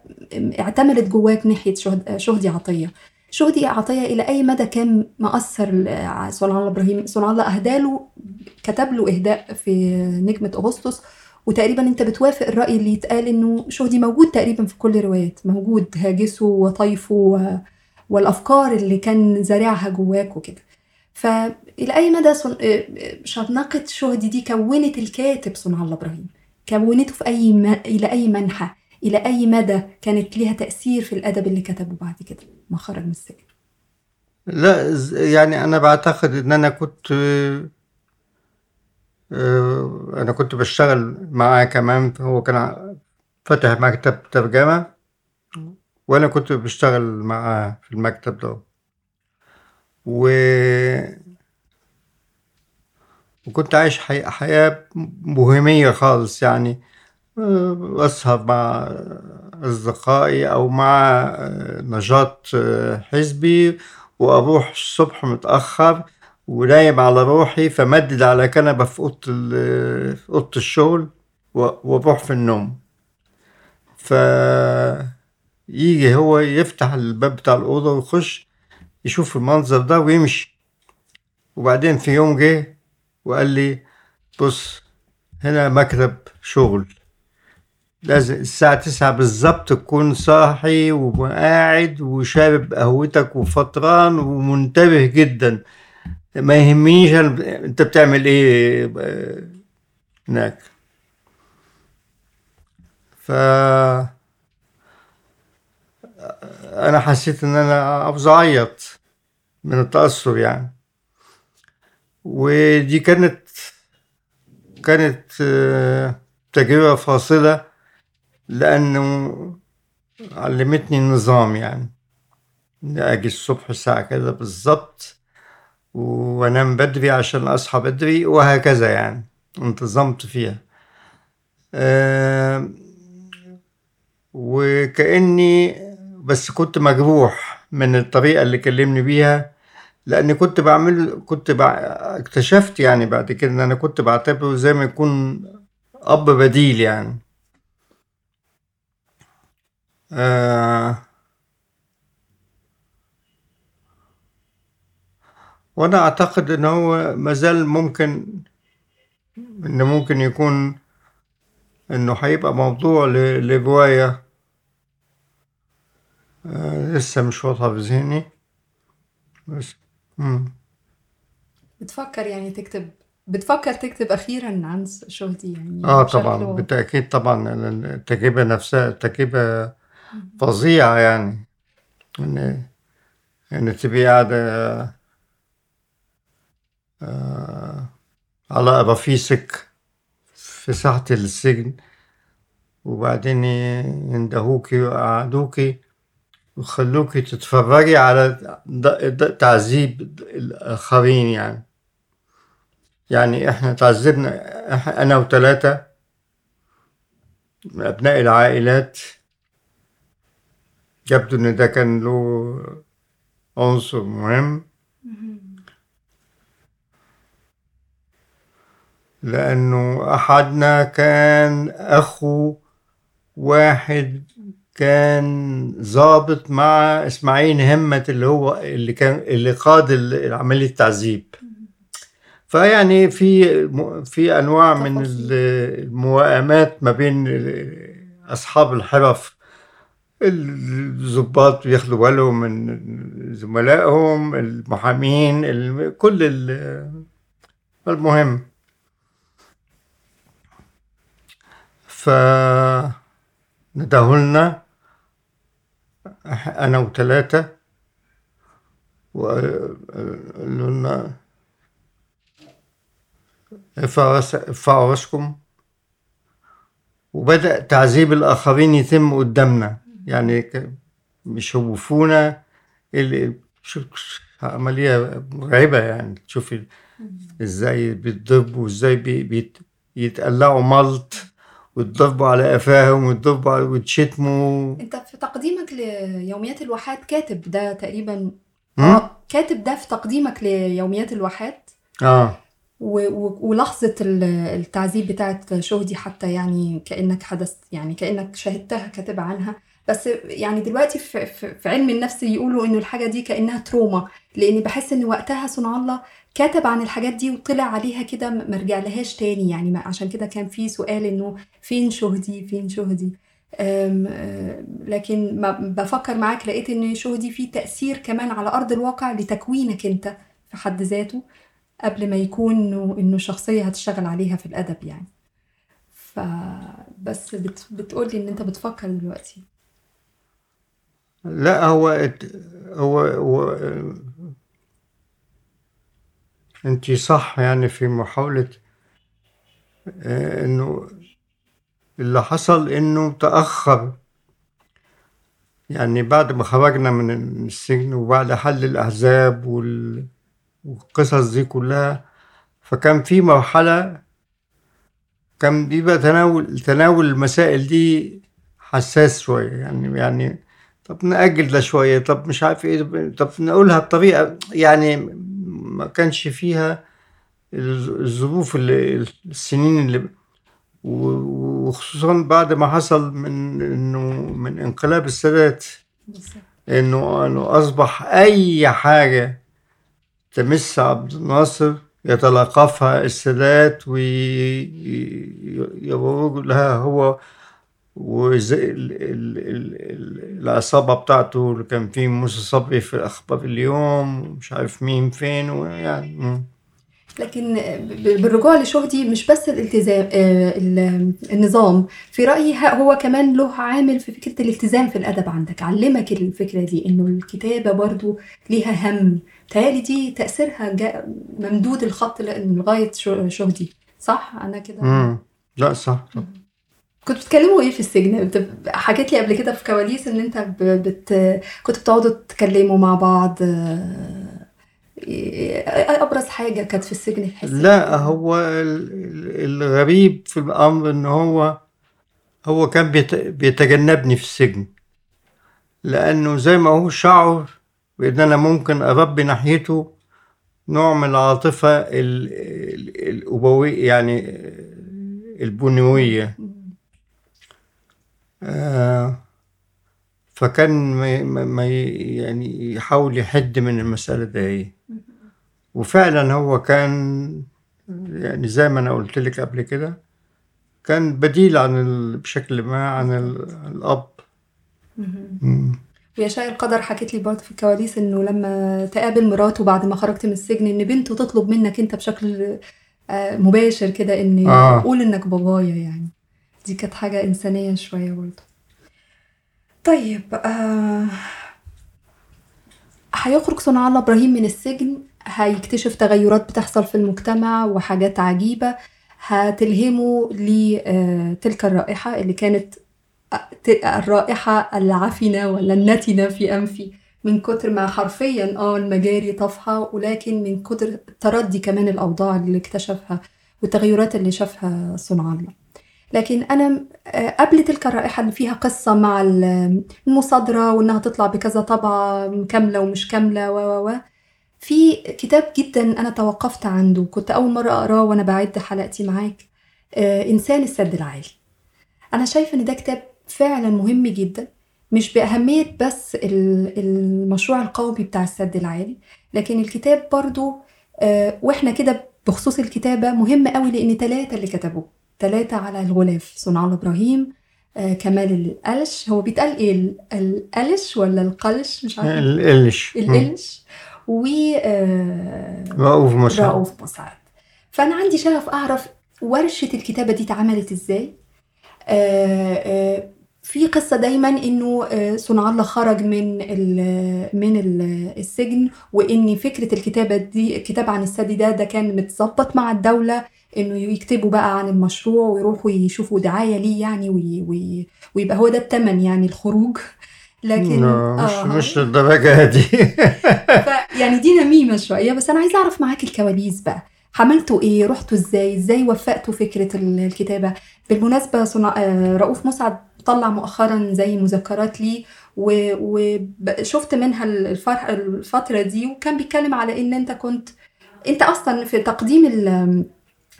[SPEAKER 1] اعتملت جواك ناحية شهد شهدي عطية. شهدي عطية إلى أي مدى كان مأثر صنع الله إبراهيم صنع الله أهداله كتب له إهداء في نجمة أغسطس وتقريبا أنت بتوافق الرأي اللي يتقال إنه شهدي موجود تقريبا في كل الروايات. موجود هاجسه وطيفه و- والأفكار اللي كان زارعها جواك وكده. فإلى أي مدى صن... شنقة شهدي دي كونت الكاتب صنع الله إبراهيم؟ كونته في أي م... إلى أي منحى إلى أي مدى كانت ليها تأثير في الأدب اللي كتبه بعد كده؟ ما خرج من السجن.
[SPEAKER 2] لا يعني أنا بعتقد إن أنا كنت آه، آه، أنا كنت بشتغل معاه كمان هو كان فتح مكتب ترجمة. وأنا كنت بشتغل معاه في المكتب ده. و وكنت عايش حي... حياة بوهيمية خالص يعني. أسهر مع أصدقائي أو مع نشاط حزبي. وأروح الصبح متأخر ونايم على روحي فمدد على كنبة في أوضة في أوضة الشغل وأروح في النوم. ف يجي هو يفتح الباب بتاع الأوضة ويخش يشوف المنظر ده ويمشي. وبعدين في يوم جه وقال لي بص هنا مكتب شغل. لازم الساعة تسعة بالظبط تكون صاحي وقاعد وشارب قهوتك وفطران ومنتبه جدا. ما يهمنيش أنت بتعمل إيه هناك. ف أنا حسيت إن أنا عاوز اعيط من التأثر يعني. ودي كانت كانت آه، تجربة فاصلة لأنه علمتني النظام يعني. أجي الصبح الساعة كده بالظبط وأنام بدري عشان أصحى بدري وهكذا يعني انتظمت فيها. آه، وكأني بس كنت مجروح من الطريقة اللي كلمني بيها لأني كنت بعمل كنت بع... اكتشفت يعني بعد كده إن أنا كنت بعتبره زي ما يكون أب بديل يعني. آه. وأنا أعتقد إن هو مازال ممكن إنه ممكن يكون إنه هيبقى موضوع لرواية لسه مش واضحة في ذهني بس مم.
[SPEAKER 1] بتفكر يعني تكتب بتفكر تكتب أخيرا عن شهدي يعني؟
[SPEAKER 2] آه طبعا.
[SPEAKER 1] شكله
[SPEAKER 2] بالتأكيد طبعا التجربة نفسها تجربة فظيعة يعني. إن إن تبقي قاعدة آه على قرافيسك في ساحة السجن وبعدين يندهوكي ويقعدوكي. ويخلوكي تتفرجي على تعذيب الآخرين يعني. يعني إحنا تعذبنا أنا وثلاثة من أبناء العائلات. يبدو إن ده كان له عنصر مهم. لأنه أحدنا كان أخو واحد كان ضابط مع إسماعيل همت اللي هو اللي كان اللي قاد عملية التعذيب. فيعني في في أنواع من الموائمات ما بين أصحاب الحرف. الضباط بياخدوا بالهم من زملائهم المحامين ال- كل ال- المهم. ف ندهولنا. أنا وثلاثة وقالوا لنا. ارفعوا راس- ارفعوا راسكم وبدأ تعذيب الآخرين يتم قدامنا. يعني بيشوفونا. عملية مرعبة يعني. تشوفي إزاي بيتضربوا وازاي بي بيت يتقلعوا ملط. ويتضربوا على قفاهم ويتضربوا على ويتشتموا
[SPEAKER 1] انت في تقديمك ليوميات الواحات كاتب ده تقريبا؟ آه كاتب ده في تقديمك ليوميات الواحات.
[SPEAKER 2] آه.
[SPEAKER 1] و- و- ولحظة ال- التعذيب بتاعت شهدي حتى يعني كأنك حدثت يعني كأنك شاهدتها كاتب عنها. بس يعني دلوقتي في, في, علم النفس يقولوا إنه الحاجة دي كأنها تروما لأن بحس إن وقتها صنع الله كتب عن الحاجات دي وطلع عليها كده ما ما رجعلهاش تاني يعني عشان كده كان في سؤال إنه فين شهدي فين شهدي؟ أم، لكن ما بفكر معاك لقيت إن شهدي فيه تأثير كمان على أرض الواقع لتكوينك أنت في حد ذاته قبل ما يكون إنه شخصية هتشتغل عليها في الأدب يعني. فبس بت بتقولي إن أنت بتفكر دلوقتي.
[SPEAKER 2] لا هو هو, هو أنت صح يعني في محاولة آه، إنه اللي حصل إنه تأخر. يعني بعد ما خرجنا من السجن وبعد حل الأحزاب وال- والقصص دي كلها فكان في مرحلة كان بيبقى تناول تناول المسائل دي حساس شوية. يعني يعني طب نأجل ده شوية. طب مش عارف إيه. طب نقولها بطريقة يعني ما كانش فيها الظروف اللي السنين اللي وخصوصا بعد ما حصل من إنه من انقلاب السادات. إنه إنه أصبح أي حاجة تمس عبد الناصر يتلقفها السادات ويروج لها هو العصابة بتاعته اللي كان فيه موسى صبري في أخبار اليوم ومش عارف مين فين ويعني.
[SPEAKER 1] لكن بالرجوع لشهدي مش بس الالتزام آه، ال- النظام في رأيي ه- هو كمان له عامل في فكرة الالتزام في الأدب عندك علمك الفكرة دي إنه الكتابة برضو ليها هم تهيألي دي تأثيرها جاء ممدود الخط ل- لغاية ش- شهدي صح أنا كده.
[SPEAKER 2] لا صح صح.
[SPEAKER 1] كنتوا بتتكلموا إيه في السجن؟ حكيت لي قبل كده في كواليس ان انت بت... كنتوا بتقعدوا تتكلموا مع بعض آه، إيه ابرز حاجة كانت في السجن تحس
[SPEAKER 2] لا هو ال- ال- الغريب في الأمر إن هو هو كان بيت- بيتجنبني في السجن لأنه زي ما هو شعر بأن أنا ممكن أربي ناحيته نوع من العاطفة ال- ال- الأبوية يعني البنوية آه، فكان ما ما- يعني يحاول يحد من المسألة دي. وفعلا هو كان يعني زي ما أنا قلت لك قبل كده كان بديل عن ال... بشكل ما عن ال... الأب. مم.
[SPEAKER 1] ويشاء القدر حكيت لي برضه في الكواليس إنه لما تقابل مراته بعد ما خرجت من السجن إن بنته تطلب منك أنت بشكل آه، مباشر كده إن
[SPEAKER 2] آه.
[SPEAKER 1] قول إنك بابايا يعني. دي كانت حاجة إنسانية شوية برضه. طيب آه هيخرج صنع الله إبراهيم من السجن هيكتشف تغيرات بتحصل في المجتمع وحاجات عجيبة هتلهمه لتلك الرائحة اللي كانت ت- الرائحة العفنة ولا النتنة في أنفي. من كتر ما حرفيا آه المجاري طفحة ولكن من كتر تردي كمان الأوضاع اللي اكتشفها والتغيرات اللي شافها صنع الله. لكن أنا آه، قبل تلك الرائحة اللي فيها قصة مع ال- المصادرة وإنها تطلع بكذا طبعة كاملة ومش كاملة و و و في كتاب جدا أنا توقفت عنده كنت أول مرة أقراه وأنا بعد حلقتي معاك آه، إنسان السد العالي. أنا شايفة إن ده كتاب فعلا مهم جدا مش بأهمية بس ال- المشروع القومي بتاع السد العالي لكن الكتاب برضو آه، وإحنا كده بخصوص الكتابة مهم قوي لأن ثلاثة اللي كتبوه. ثلاثة على الغلاف صنع الله إبراهيم آه، كمال القلش. هو بيتقال ال- القلش ولا القلش؟ مش عارفة.
[SPEAKER 2] القلش.
[SPEAKER 1] القلش. و آه،
[SPEAKER 2] رؤوف مسعود
[SPEAKER 1] رؤوف مسعد فأنا عندي شغف أعرف ورشة الكتابة دي اتعملت إزاي. آه، آه، في قصة دايما إنه آه، صنع الله خرج من ال من ال السجن وإن فكرة الكتابة دي الكتاب عن السد ده ده كان متظبط مع الدولة. إنه يكتبوا بقى عن المشروع ويروحوا يشوفوا دعاية ليه يعني وي وي ويبقى هو ده التمن يعني الخروج. *laughs* لكن
[SPEAKER 2] لا، مش
[SPEAKER 1] آه.
[SPEAKER 2] مش للدرجة دي. *laughs*
[SPEAKER 1] يعني دي نميمة شوية بس أنا عايزة أعرف معاك الكواليس بقى. عملتوا إيه؟ رحتوا إزاي؟ إزاي وفقتوا فكرة ال- الكتابة؟ بالمناسبة صنع... آه، رؤوف مسعد طلع مؤخرا زي مذكرات ليه وشفت منها الفرح الفترة دي وكان بيتكلم على إن أنت كنت أنت أصلا في تقديم ال...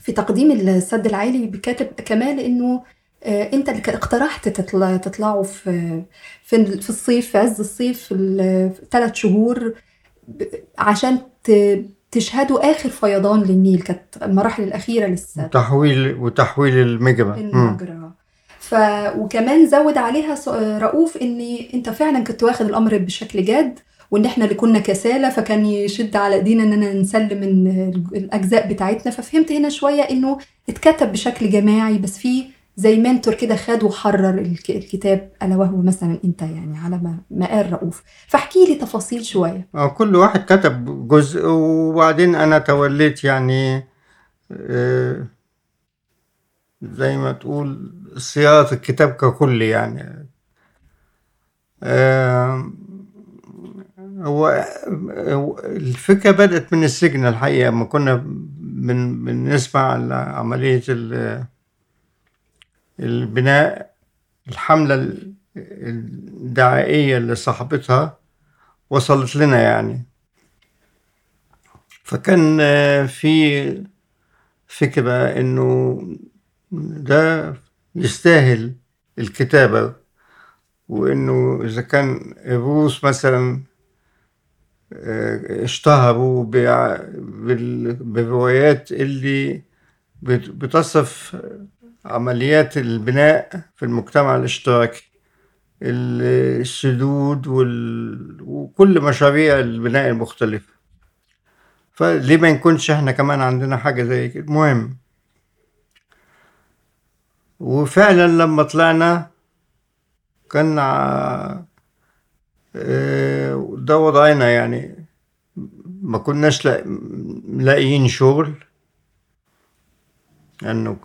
[SPEAKER 1] في تقديم السد العالي بكاتب كمال إنه آه، أنت اللي اقترحت تطلع تطلعوا في في في الصيف في عز الصيف في ثلاث شهور عشان تشهدوا آخر فيضان للنيل كانت المراحل الأخيرة للسد.
[SPEAKER 2] وتحويل وتحويل المجرى.
[SPEAKER 1] المجرى. ف وكمان زود عليها رؤوف ان أنت فعلا كنت واخد الأمر بشكل جاد. وإن إحنا اللي كنا كسالى فكان يشد على إيدينا اننا نسلم ال- الأجزاء بتاعتنا. ففهمت هنا شوية إنه اتكتب بشكل جماعي بس في زي منتور كده خد وحرر الك- الكتاب ألا وهو مثلا أنت يعني على ما قال رؤوف. فاحكي لي تفاصيل شوية.
[SPEAKER 2] آه، كل واحد كتب جزء وبعدين أنا توليت يعني آه، زي ما تقول صياغة الكتاب ككل يعني. آه، هو الفكرة بدأت من السجن الحقيقة لما كنا بن بنسمع ال- البناء الحملة ال- الدعائية اللي صاحبتها وصلت لنا يعني. فكان في فكرة إنه ده يستاهل الكتابة وإنه إذا كان الروس مثلا اشتهروا بالروايات اللي بت- بتصف عمليات البناء في المجتمع الاشتراكي. ال- السدود وال... وكل مشاريع البناء المختلفة. فليه ما نكونش إحنا كمان عندنا حاجة زي كده؟ مهم. وفعلا لما طلعنا كان ده وضعنا يعني. ما كناش لا- لاقيين شغل. لأنه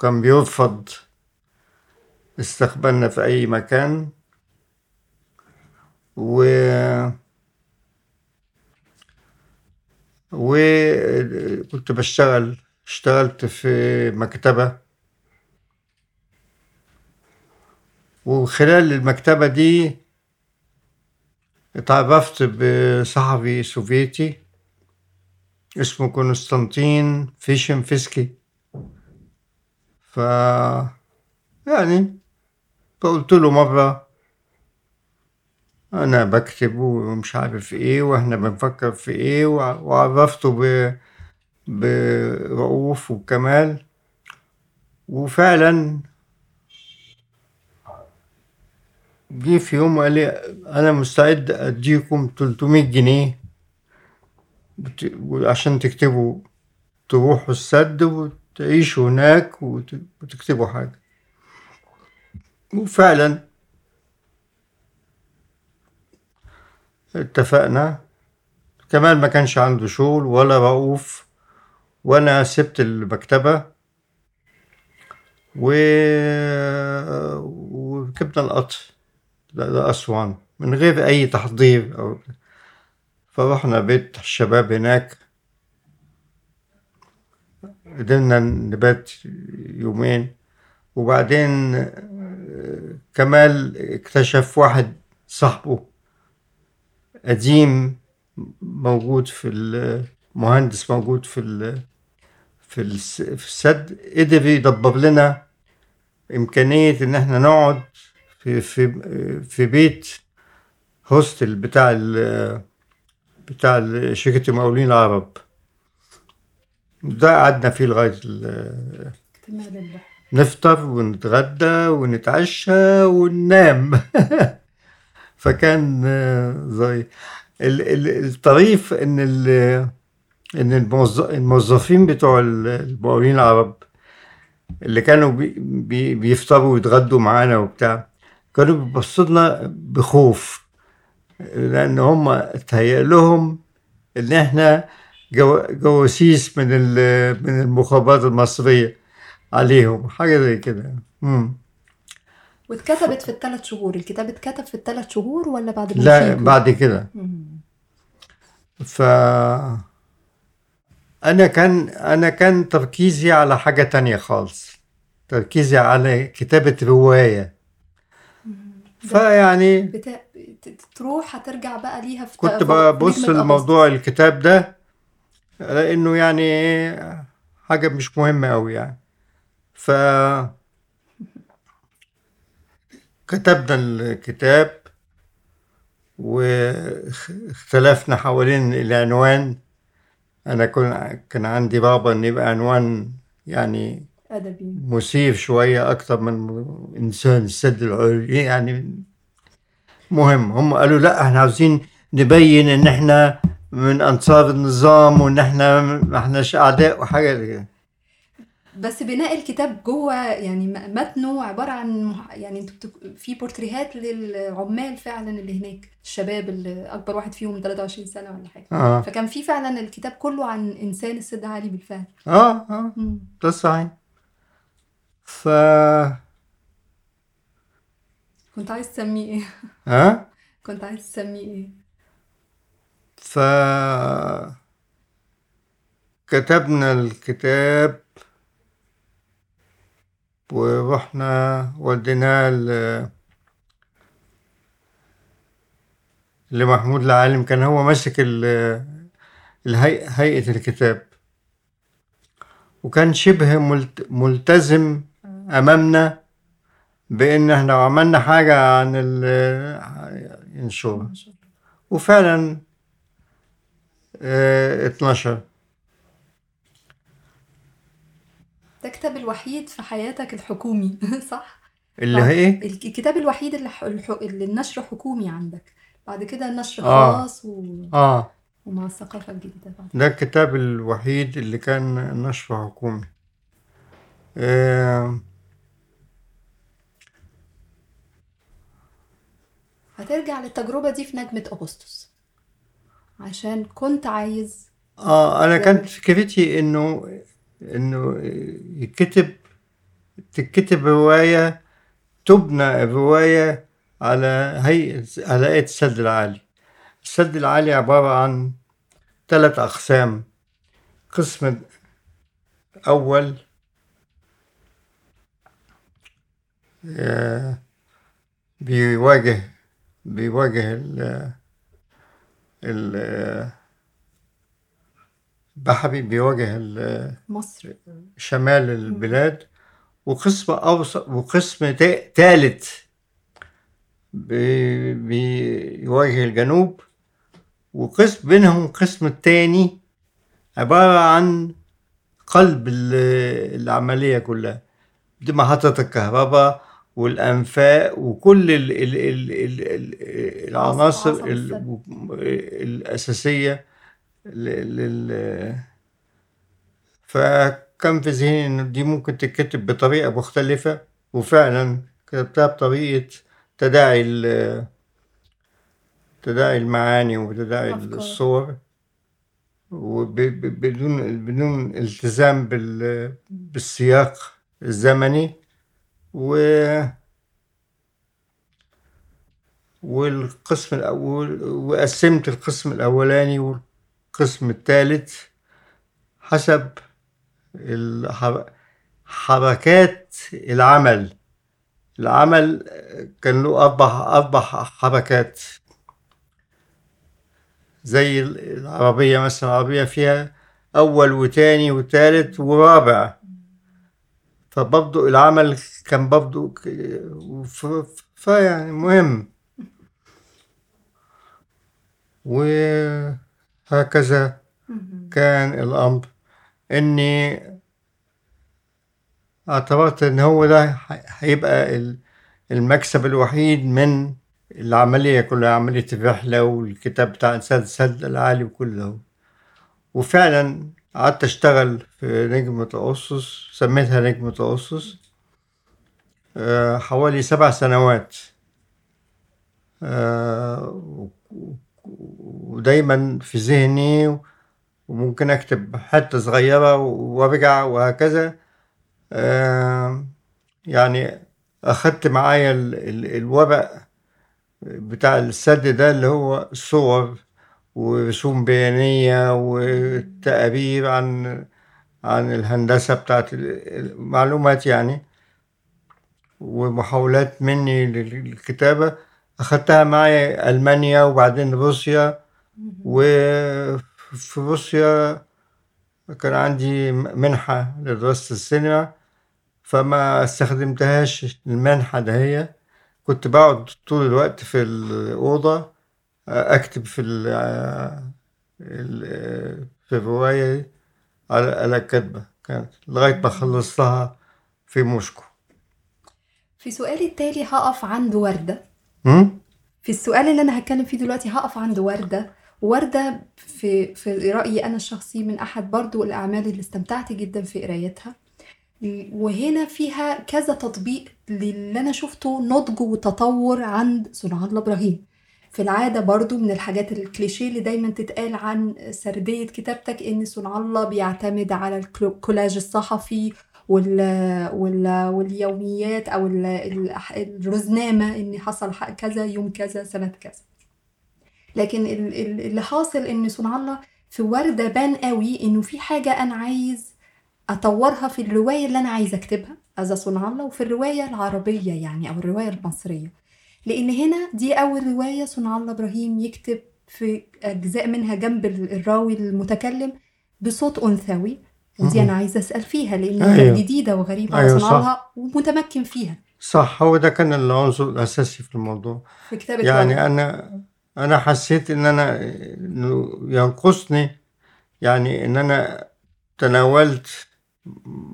[SPEAKER 2] كان بيرفض استقبلنا في أي مكان. و وكنت بشتغل اشتغلت في مكتبة. وخلال المكتبة دي اتعرفت بصحفي سوفيتي اسمه كونستانتين فيشنفسكي. ف يعني فقلت له مرة أنا بكتب ومش عارف إيه وإحنا بنفكر في إيه وع- وعرفته ب برؤوف وكمال. وفعلا جه في يوم وقال لي أنا مستعد أديكم 300 جنيه عشان تكتبوا تروحوا السد وتعيشوا هناك وت- وتكتبوا حاجة. وفعلا اتفقنا. كمال ما كانش عنده شغل ولا رؤوف وأنا سبت المكتبة. و... وركبنا القطر. لأسوان من غير أي تحضير أو فرحنا بيت الشباب هناك. قدرنا نبات يومين. وبعدين آه، كمال اكتشف واحد صاحبه قديم موجود في ال- مهندس موجود في في الس- في السد قدر يدبر لنا إمكانية إن إحنا نقعد في في في بيت هوستل بتاع ال بتاع شركة المقاولين العرب. ده قعدنا فيه لغاية نفطر ونتغدى ونتعشى وننام. *laughs* فكان زي ال- ال- الطريف إن إن الموظ- الموظفين بتوع ال- المقاولين العرب اللي كانوا بي بي بيفطروا ويتغدوا معانا وبتاع كانوا بيبصوا لنا بخوف لأن هم اتهيأ لهم إن إحنا جو- جواسيس من ال- من المخابرات المصرية عليهم حاجة زي كده.
[SPEAKER 1] واتكتبت في الثلاث شهور الكتاب اتكتب في الثلاث شهور ولا بعد
[SPEAKER 2] لا؟ بعد كده. ف أنا كان أنا كان تركيزي على حاجة تانية خالص تركيزي على كتابة رواية فيعني
[SPEAKER 1] بتا... تروح هترجع بقى ليها في
[SPEAKER 2] كنت ببص لموضوع الكتاب ده لأنه يعني حاجة مش مهمة أوي يعني. ف كتبنا الكتاب واختلفنا حوالين العنوان. أنا كن كان عندي رغبة إن يبقى عنوان يعني
[SPEAKER 1] أدبي
[SPEAKER 2] مثير شوية أكتر من إنسان السد العلوي يعني مهم هم قالوا لا إحنا عاوزين نبين إن إحنا من أنصار النظام وإن إحنا ما إحناش أعداء وحاجة كده.
[SPEAKER 1] بس بناء الكتاب جوه يعني متنه عبارة عن يعني أنتوا. في بورتريهات للعمال فعلا اللي هناك الشباب اللي أكبر واحد فيهم 23 سنة ولا حاجة
[SPEAKER 2] آه
[SPEAKER 1] فكان في فعلا الكتاب كله عن إنسان السد علي بالفعل
[SPEAKER 2] آه آه
[SPEAKER 1] مم.
[SPEAKER 2] ده صحيح ف
[SPEAKER 1] كنت عايز تسميه إيه؟
[SPEAKER 2] ها
[SPEAKER 1] كنت عايز تسميه إيه؟
[SPEAKER 2] ف كتبنا الكتاب ورحنا وديناه ل- لمحمود العالم كان هو ماسك ال- هيئة الكتاب وكان شبه ملت- ملتزم أمامنا بإن إحنا لو عملنا حاجة عن ال- ينشرها
[SPEAKER 1] ما شاء الله.
[SPEAKER 2] وفعلا آه 12
[SPEAKER 1] ده الكتاب الوحيد في حياتك الحكومي *laughs* صح؟
[SPEAKER 2] اللي هي إيه؟
[SPEAKER 1] الكتاب الوحيد اللي. الح- اللي النشر حكومي عندك بعد كده النشر
[SPEAKER 2] آه.
[SPEAKER 1] خاص و...
[SPEAKER 2] آه
[SPEAKER 1] ومع الثقافة الجديدة بعد
[SPEAKER 2] ده الكتاب الوحيد اللي كان نشر حكومي آه
[SPEAKER 1] هترجع للتجربة دي في نجمة أغسطس. عشان كنت عايز
[SPEAKER 2] آه أنا كانت فكرتي إنه إنه يكتب تكتب رواية تبنى الرواية على هيئة على هيئة السد العالي. السد العالي عبارة عن ثلاث أقسام. قسم أول آه، بيواجه بيواجه ال ال بحري بيواجه ال-
[SPEAKER 1] مصر.
[SPEAKER 2] شمال البلاد. وقسم أوسط وقسم ثالث بي- بيواجه الجنوب. وقسم بينهم القسم الثاني عبارة عن قلب ال- العملية كلها. دي محطة الكهرباء والأنفاق وكل ال ال ال ال ال العناصر
[SPEAKER 1] عصب
[SPEAKER 2] ال- الأساسية لل فكان في ذهني إنه دي ممكن تتكتب بطريقة مختلفة وفعلا كتبتها بطريقة تداعي تداعي المعاني وتداعي. الصور وبدون بدون التزام بال بالسياق الزمني و والقسم الأول وقسمت القسم الأولاني والقسم الثالث حسب حركات العمل. العمل كان له أربع أربع حركات زي العربية مثلا العربية فيها أول وتاني وتالت ورابع. فبرضه العمل كان برضه فيعني مهم. وهكذا كان الأمر. إني اعتبرت إن هو ده هيبقى ال- المكسب الوحيد من العملية كلها عملية الرحلة والكتاب بتاع سد سد العالي وكله. وفعلا قعدت أشتغل في نجمة أغسطس سميتها نجمة أغسطس آه، حوالي سبع سنوات. آه، ودايما في ذهني وممكن أكتب حتة صغيرة وأرجع وهكذا. آه، يعني أخدت معايا ال- ال- الورق بتاع السد ده اللي هو صور ورسوم بيانية وتقارير عن عن الهندسة بتاعت ال- المعلومات يعني. ومحاولات مني للكتابة. أخدتها معي ألمانيا وبعدين روسيا. وفي روسيا كان عندي منحة لدراسة السينما. فما استخدمتهاش المنحة دهية كنت بقعد طول الوقت في الأوضة. أكتب في ال في الرواية دي على على كتبة كانت لغاية ما خلصتها في موسكو.
[SPEAKER 1] في سؤالي التالي هقف عند وردة.
[SPEAKER 2] هم؟
[SPEAKER 1] في السؤال اللي أنا هتكلم فيه دلوقتي هقف عند وردة. وردة في في رأيي أنا الشخصي من أحد برضو الأعمال اللي استمتعت جدا في قرايتها. وهنا فيها كذا تطبيق للي أنا شفته نضج وتطور عند صنع الله إبراهيم في العادة برضو من الحاجات الكليشيه اللي دايما تتقال عن سردية كتابتك إن صنع الله بيعتمد على الكولاج الصحفي وال وال واليوميات أو ال- ال- الرزنامة إن حصل كذا يوم كذا سنة كذا. لكن ال- ال- اللي حاصل إن صنع الله في وردة بان قوي إنه في حاجة أنا عايز أطورها في الرواية اللي أنا عايزه أكتبها هذا صنع الله. وفي الرواية العربية يعني أو الرواية المصرية. لأن هنا دي اول رواية صنع الله إبراهيم يكتب في اجزاء منها جنب ال- الراوي المتكلم بصوت أنثوي ودي. أنا عايزة أسأل فيها
[SPEAKER 2] أيوة.
[SPEAKER 1] كانت جديدة وغريبة على
[SPEAKER 2] أيوة،
[SPEAKER 1] صنع
[SPEAKER 2] صح.
[SPEAKER 1] الله ومتمكن فيها
[SPEAKER 2] صح هو ده كان العنصر الأساسي في الموضوع
[SPEAKER 1] في كتابه
[SPEAKER 2] يعني. أنا أنا حسيت إن أنا إنه ينقصني يعني إن أنا تناولت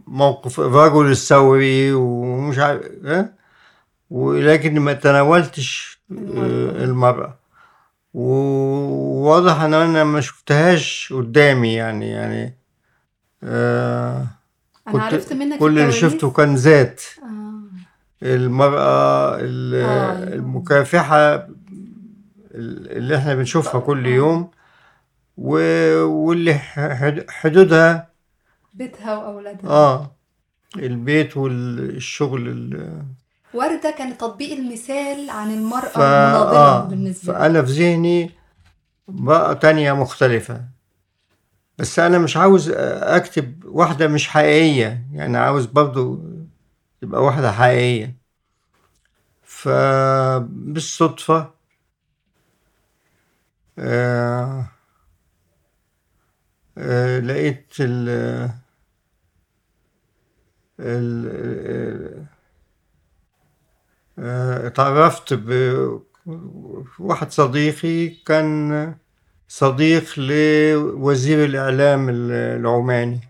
[SPEAKER 2] موقف الرجل الثوري ومش عارف إيه ولكن ما تناولتش
[SPEAKER 1] المرأة.
[SPEAKER 2] المرأة وواضح إن أنا ما شفتهاش قدامي يعني يعني آه
[SPEAKER 1] أنا عرفت منك
[SPEAKER 2] كل اللي. شفته كان ذات
[SPEAKER 1] آه.
[SPEAKER 2] المرأة ال-
[SPEAKER 1] آه،.
[SPEAKER 2] المكافحة اللي إحنا بنشوفها كل يوم و- واللي حد- حدودها
[SPEAKER 1] بيتها وأولادها
[SPEAKER 2] آه البيت والشغل
[SPEAKER 1] وردة كان تطبيق المثال عن المرأة
[SPEAKER 2] ف...
[SPEAKER 1] المناضلة
[SPEAKER 2] آه
[SPEAKER 1] بالنسبة لي
[SPEAKER 2] فأنا في ذهني بقى تانية مختلفة. بس أنا مش عاوز أكتب واحدة مش حقيقية يعني عاوز برضو تبقى واحدة حقيقية. فبالصدفة آه آه لقيت ال ال آه، اتعرفت بواحد صديقي كان صديق لوزير الإعلام العماني.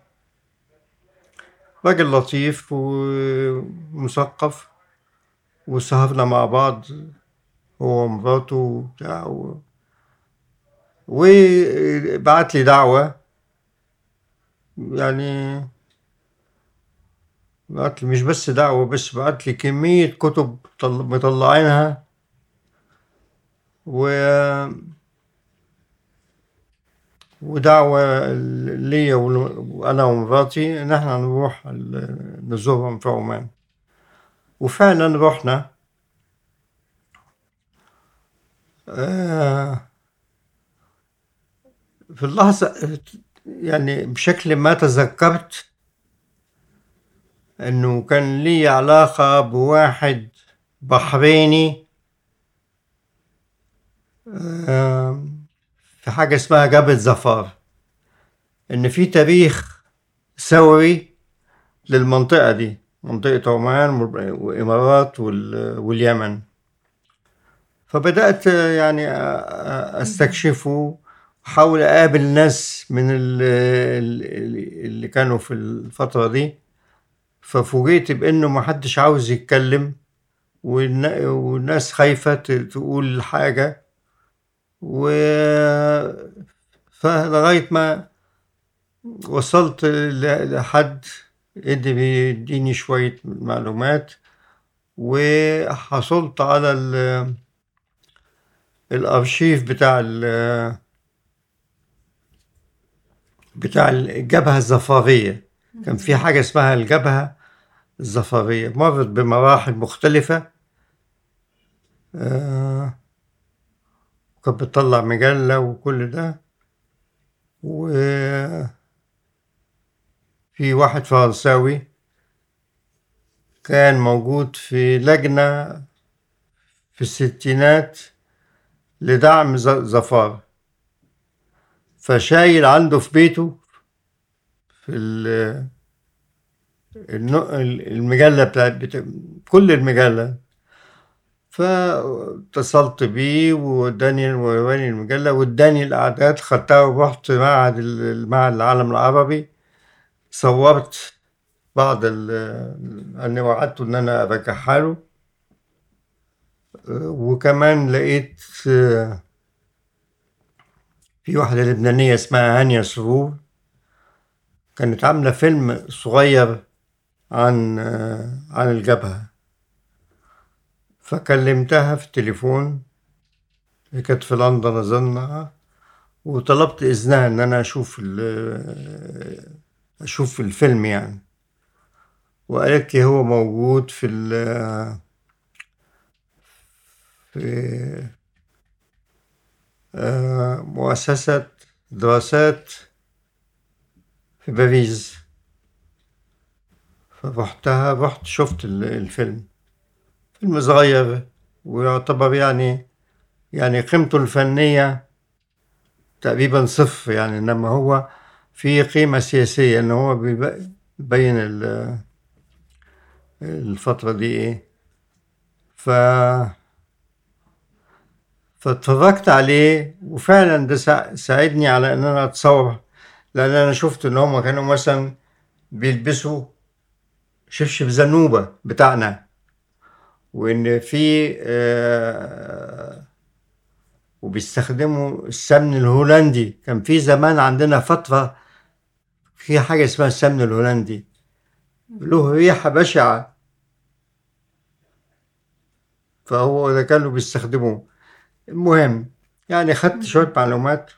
[SPEAKER 2] راجل لطيف ومثقف وسهرنا مع بعض هو ومراته وبتاع وبعت لي دعوة. يعني بعت لي مش بس دعوة بس بعت لي كمية كتب طل- مطلعينها. و ودعوة ليا وأنا ومراتي إن إحنا نروح نزورهم في عمان. وفعلا رحنا. آه، في اللحظة يعني بشكل ما تذكرت إنه كان لي علاقة بواحد بحريني في حاجة اسمها جبل زفار إن في تاريخ ثوري للمنطقة دي منطقة عمان وإمارات وال- واليمن. فبدأت يعني أستكشفه وأحاول أقابل ناس من ال- ال- اللي كانوا في الفترة دي. ففوجئت بإنه محدش عاوز يتكلم والن- والناس خايفة تقول حاجة. و فلغاية ما وصلت لحد اللي بيديني شوية معلومات. وحصلت على ال- الأرشيف بتاع ال- بتاع الجبهة الزفارية كان في حاجة اسمها الجبهة. الزفرية مرت بمراحل مختلفة. آه، وكانت بتطلع مجلة وكل ده. وفي واحد فرنساوي كان موجود في لجنة في الستينات لدعم زفار. فشايل عنده في بيته في ال- النو- المجلة بتاعت بتا... كل المجلة. فاتصلت بيه واداني وراني المجلة واداني الأعداد خدتها ورحت معهد المعهد العالم العربي. صورت بعض ال أنا وعدته إن أنا أرجعها له. وكمان لقيت في واحدة لبنانية اسمها هانية سرور. كانت عاملة فيلم صغير عن عن الجبهة. فكلمتها في التليفون. كانت في لندن أظن. وطلبت إذنها إن أنا أشوف أشوف الفيلم يعني. وقالت لي هو موجود في ال في آه، مؤسسة دراسات في باريس. فرحتها رحت شفت ال- الفيلم. فيلم صغير ويعتبر يعني يعني قيمته الفنية تقريبا صفر يعني إنما هو في قيمة سياسية إن هو بيبين ال- الفترة دي إيه. ف فاتفرجت عليه وفعلا ده سا- ساعدني على إن أنا أتصور لأن أنا شفت إن هم كانوا مثلا بيلبسوا شبشب زنوبة بتاعنا. وإن في آه، وبيستخدموا السمن الهولندي. كان في زمان عندنا فترة في حاجة اسمها السمن الهولندي. له ريحة بشعة. فهو ده كانوا بيستخدموه. المهم يعني خدت شوية معلومات.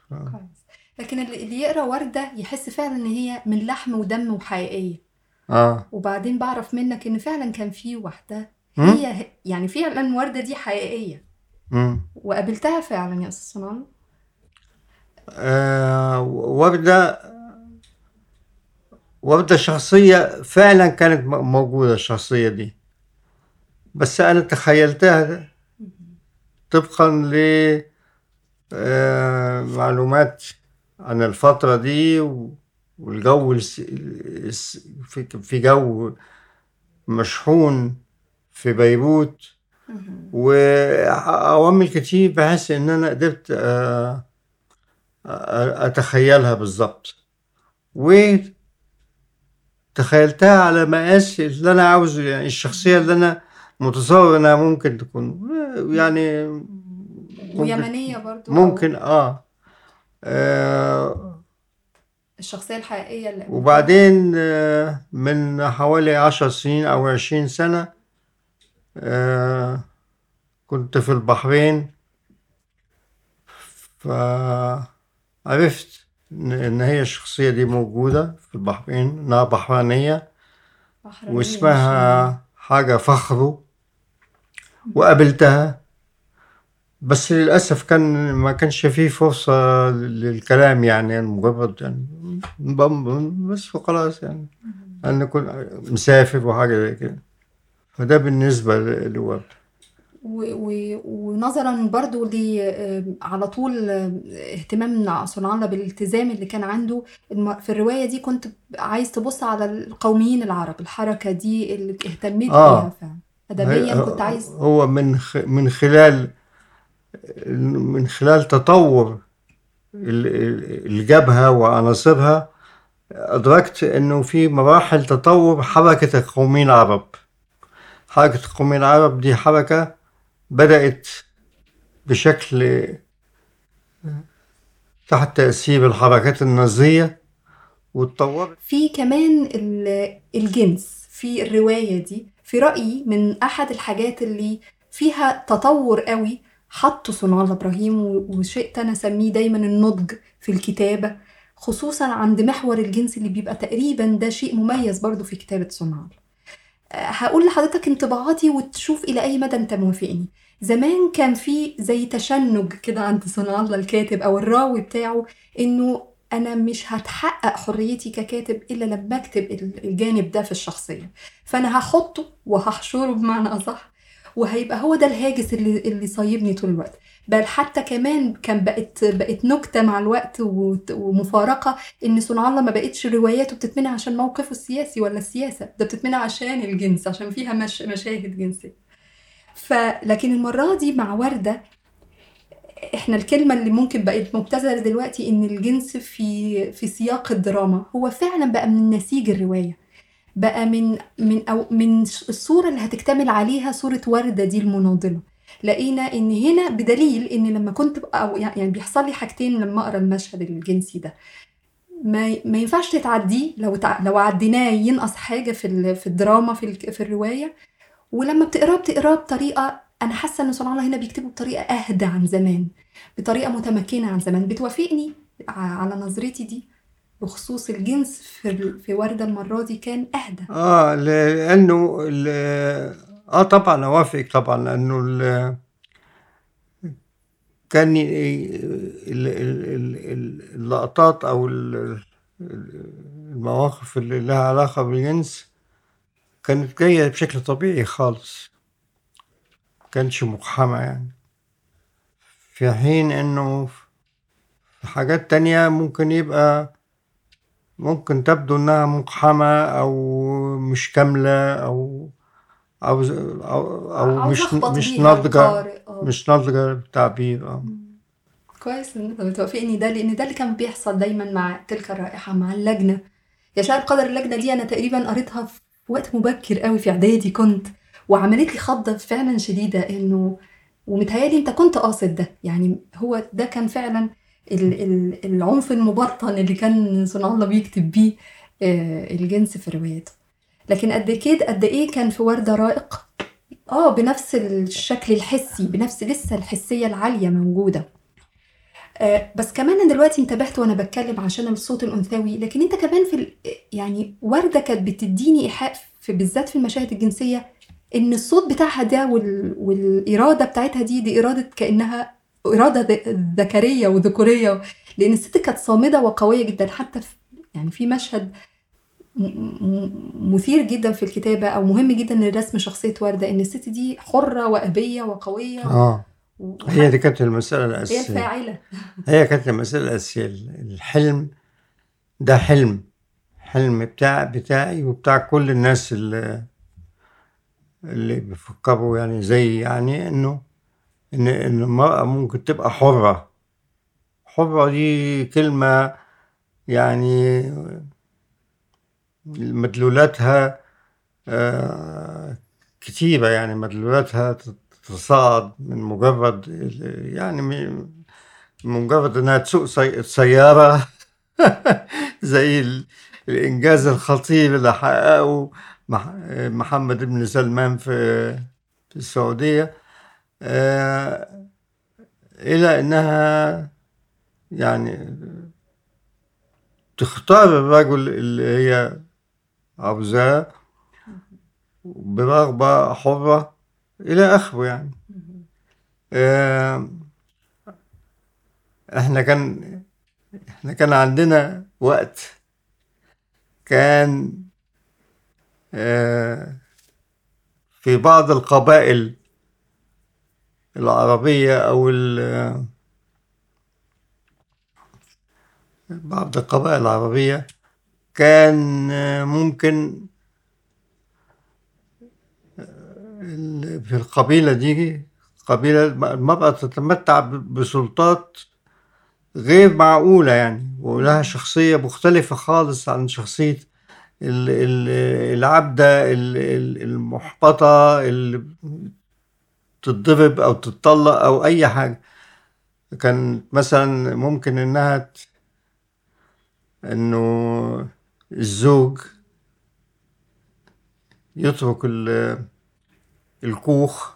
[SPEAKER 1] لكن اللي يقرأ وردة يحس فعلا إن هي من لحم ودم وحقيقية.
[SPEAKER 2] آه.
[SPEAKER 1] وبعدين بعرف منك إن فعلا كان في
[SPEAKER 2] واحدة.
[SPEAKER 1] هي يعني فعلا وردة دي حقيقية.
[SPEAKER 2] مم.
[SPEAKER 1] وقابلتها فعلا يا أستاذ صنعان
[SPEAKER 2] آه وردة وردة شخصية فعلا كانت م- موجودة الشخصية دي. بس أنا تخيلتها طبقا ل آه، معلومات عن الفترة دي و- والجو في في جو مشحون في بيروت. وعوامل كتير بحس إن أنا قدرت آه، آه، أتخيلها بالظبط وتخيلتها على مقاس اللي أنا عاوزه يعني الشخصية اللي أنا متصور إنها ممكن تكون. يعني
[SPEAKER 1] ويمنية برضو
[SPEAKER 2] ممكن آه, آه
[SPEAKER 1] الشخصية الحقيقية اللي
[SPEAKER 2] وبعدين آه من حوالي عشر سنين أو عشرين سنة آه كنت في البحرين. فعرفت إن هي الشخصية دي موجودة في البحرين إنها بحرينية واسمها حاجة فخرو وقابلتها بس للأسف كان ما كانش فيه فرصة للكلام يعني مجرد يعني بس وخلاص يعني. أنا كنت مسافر وحاجة زي كده. فده بالنسبة ل- لورد
[SPEAKER 1] و- و- ونظرا برضو ل آه، على طول آه، اهتمام صنعان بالالتزام اللي كان عنده. في الرواية دي كنت عايز تبص على القوميين العرب الحركة دي اللي اهتميت
[SPEAKER 2] آه.
[SPEAKER 1] بيها فعلا. أدبيا
[SPEAKER 2] هي-
[SPEAKER 1] كنت عايز
[SPEAKER 2] هو من خ- من خلال من خلال تطور ال- ال- الجبهة وعناصرها أدركت إنه في مراحل تطور حركة القوميين العرب. حركة القوميين العرب دي حركة بدأت بشكل تحت تأثير الحركات النازية واتطورت.
[SPEAKER 1] في كمان ال- الجنس في الرواية دي. في رأيي من أحد الحاجات اللي فيها تطور قوي حطه صنع الله إبراهيم و- وشئت أنا أسميه دايما النضج في الكتابة خصوصا عند محور الجنس اللي بيبقى تقريبا ده شيء مميز برضو في كتابة صنع. الله هقول لحضرتك انطباعاتي وتشوف إلى أي مدى أنت موافقني. زمان كان في زي تشنج كده عند صنع الله الكاتب أو الراوي بتاعه إنه أنا مش هتحقق حريتي ككاتب إلا لما أكتب الجانب ده في الشخصية. فأنا هحطه وهحشره بمعنى أصح وهيبقى هو ده الهاجس اللي اللي صايبني طول الوقت. بل حتى كمان كان بقت بقت نكتة مع الوقت ومفارقة إن صنع الله ما بقتش رواياته بتتمنع عشان موقفه السياسي ولا السياسة ده بتتمنع عشان الجنس عشان فيها مش مشاهد جنسية. فلكن المرة دي مع وردة إحنا الكلمة اللي ممكن بقت مبتذلة دلوقتي إن الجنس في في سياق الدراما هو فعلا بقى من نسيج الرواية. بقى من من أو من الصورة اللي هتكتمل عليها صورة وردة دي المناضلة. لقينا إن هنا بدليل إن لما كنت أو يعني بيحصل لي حاجتين لما أقرأ المشهد الجنسي ده. ما ما ينفعش تتعديه لو تع... لو عديناه ينقص حاجة في في الدراما في في الرواية. ولما بتقراه بتقراه بطريقة أنا حاسة إن صنع الله هنا بيكتبوا بطريقة أهدى عن زمان بطريقة متمكنة عن زمان. بتوافقني على نظرتي دي؟ بخصوص الجنس في في وردة المرة دي كان أهدى.
[SPEAKER 2] آه لأنه آه طبعا اوافقك طبعا لأنه ال كان اللقطات أو المواقف اللي لها علاقة بالجنس كانت جاية بشكل طبيعي خالص. كانش مقحمة يعني. في حين إنه في حاجات تانية ممكن يبقى ممكن تبدو إنها مقحمة أو مش كاملة أو أو أو, أو مش مش ناضجة مش ناضجة بالتعبير. آه.
[SPEAKER 1] كويس إن أنت بتوافقني ده لأن ده اللي كان بيحصل دايما مع تلك الرائحة مع اللجنة. يا شاء قدر اللجنة دي أنا تقريبا قريتها في وقت مبكر قوي في إعدادي كنت وعملت لي خضة فعلا شديدة انه ومتهيألي أنت كنت قاصد ده. يعني هو ده كان فعلا العنف المبطن اللي كان صنع الله بيكتب بيه الجنس في رواياته. لكن قد كده قد إيه كان في وردة رائق؟ آه بنفس الشكل الحسي بنفس لسه الحسية العالية موجودة. آه بس كمان أنا دلوقتي انتبهت وأنا بتكلم عشان الصوت الأنثوي لكن أنت كمان في يعني وردة كانت بتديني إيحاء في بالذات في المشاهد الجنسية إن الصوت بتاعها ده وال... والإرادة بتاعتها دي دي إرادة كأنها إرادة ذكرية وذكورية لأن الست كانت صامدة وقوية جدا. حتى في يعني في مشهد مثير جدا في الكتابة أو مهم جدا لرسم شخصية وردة إن الست دي حرة وابيه وقوية
[SPEAKER 2] آه. هي دي كانت المساله الاساسيه
[SPEAKER 1] هي الفاعلة. *laughs*
[SPEAKER 2] هي كانت المساله الاساسيه الحلم ده حلم. حلم بتاع بتاعي وبتاع كل الناس اللي اللي بيفكروا يعني زي يعني إنه إن ان المرأة ممكن تبقى حرة. حرة دي كلمة يعني مدلولاتها كتيرة يعني مدلولاتها تصاعد من مجرد يعني مجرد إنها تسوق سيارة *laughs* زي الإنجاز الخطير اللي حققه محمد بن سلمان في السعودية. إلى أنها يعني تختار الرجل اللي هي عاوزاه برغبة حرة إلى آخره يعني. إحنا كان إحنا كان عندنا وقت كان في بعض القبائل العربية أو بعض القبائل العربية كان ممكن في القبيلة دي قبيلة المرأة تتمتع بسلطات غير معقولة يعني ولها شخصية مختلفة خالص عن شخصية العبدة المحبطة اللي تتضرب أو تتطلق أو أي حاجة كان مثلا ممكن إنها. إنه الزوج يترك ال... الكوخ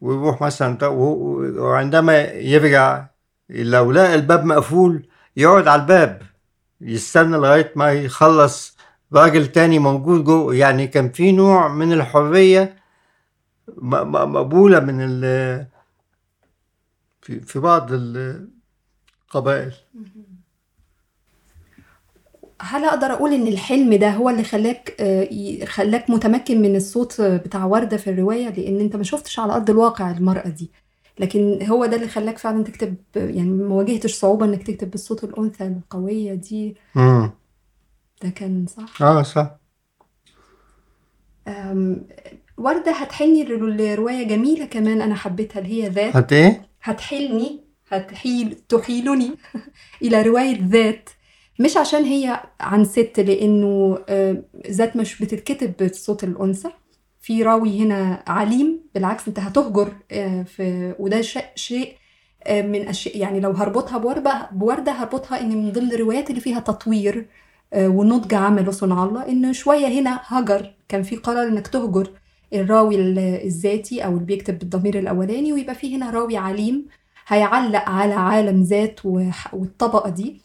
[SPEAKER 2] ويروح مثلا وعندما يرجع لو لقى الباب مقفول يقعد على الباب يستنى لغاية ما يخلص راجل تاني موجود جوه يعني كان في نوع من الحرية مقبولة من ال في في بعض القبائل.
[SPEAKER 1] هل أقدر أقول إن الحلم ده هو اللي خلاك آه، خلاك متمكن من الصوت بتاع وردة في الرواية؟ لأن أنت ما شفتش على أرض الواقع المرأة دي. لكن هو ده اللي خلاك فعلا تكتب يعني ما واجهتش صعوبة إنك تكتب بالصوت الأنثى القوية دي.
[SPEAKER 2] مم.
[SPEAKER 1] ده كان صح؟
[SPEAKER 2] آه صح.
[SPEAKER 1] وردة هتحلني لرواية جميلة كمان أنا حبيتها اللي هي ذات.
[SPEAKER 2] هت إيه؟
[SPEAKER 1] هتحيلني هتحيل تحيلني *laughs* إلى رواية ذات. مش عشان هي عن ست لأنه آه، ذات مش بتتكتب بصوت الأنثى. في راوي هنا عليم بالعكس أنت هتهجر آه، في وده شيء شيء آه، من أشياء يعني لو هربطها بوردة بوردة هربطها إن من ضمن الروايات اللي فيها تطوير ونضج عمله صنع الله إن شوية هنا هجر. كان في قرار إنك تهجر. الراوي ال- الذاتي أو اللي بيكتب بالضمير الأولاني ويبقى في هنا راوي عليم هيعلق على عالم ذات والطبقة دي.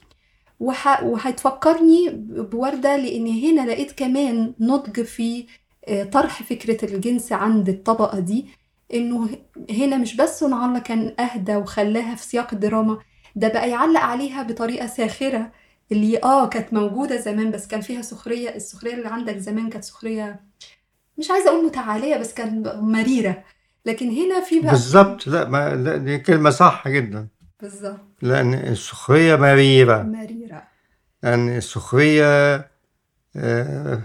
[SPEAKER 1] وهتفكرني بوردة لأن هنا لقيت كمان نضج في آه، طرح فكرة الجنس عند الطبقة دي إنه ه- هنا مش بس صنع الله كان أهدى وخلاها في سياق الدراما ده بقى يعلق عليها بطريقة ساخرة اللي آه كانت موجودة زمان بس كان فيها سخرية السخرية اللي عندك زمان كانت سخرية مش عايزة أقول متعالية بس كانت مريرة. لكن هنا في بقى
[SPEAKER 2] بالظبط. لا ما لا دي كلمة صح جدا.
[SPEAKER 1] بالظبط.
[SPEAKER 2] لأن السخرية مريرة.
[SPEAKER 1] مريرة.
[SPEAKER 2] لأن السخرية آه،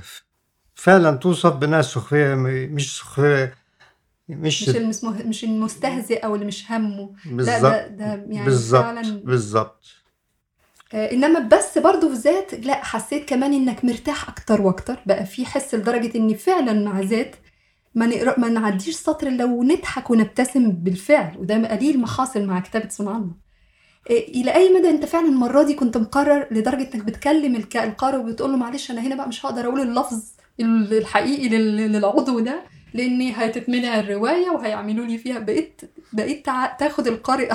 [SPEAKER 2] فعلا توصف بأنها سخرية م- مش سخرية مش
[SPEAKER 1] مش المسمه... مش المستهزئ أو اللي مش همه. لا ده
[SPEAKER 2] بالظبط.
[SPEAKER 1] ده يعني
[SPEAKER 2] بالظبط.
[SPEAKER 1] فعلا
[SPEAKER 2] بالظبط.
[SPEAKER 1] إنما بس برضو في ذات لا حسيت كمان إنك مرتاح أكتر وأكتر. بقى في حس لدرجة إني فعلا مع ذات ما نقرأ ما نعديش سطر لو نضحك ونبتسم بالفعل وده قليل ما حاصل مع كتابة صنع الله. آه، إلى أي مدى أنت فعلا المرة دي كنت مقرر لدرجة إنك بتكلم القارئ وبتقول له معلش أنا هنا بقى مش هقدر أقول اللفظ الحقيقي لل- للعضو ده لأني هتتمنع الرواية وهيعملوا لي فيها بقيت بقيت تاخد القارئ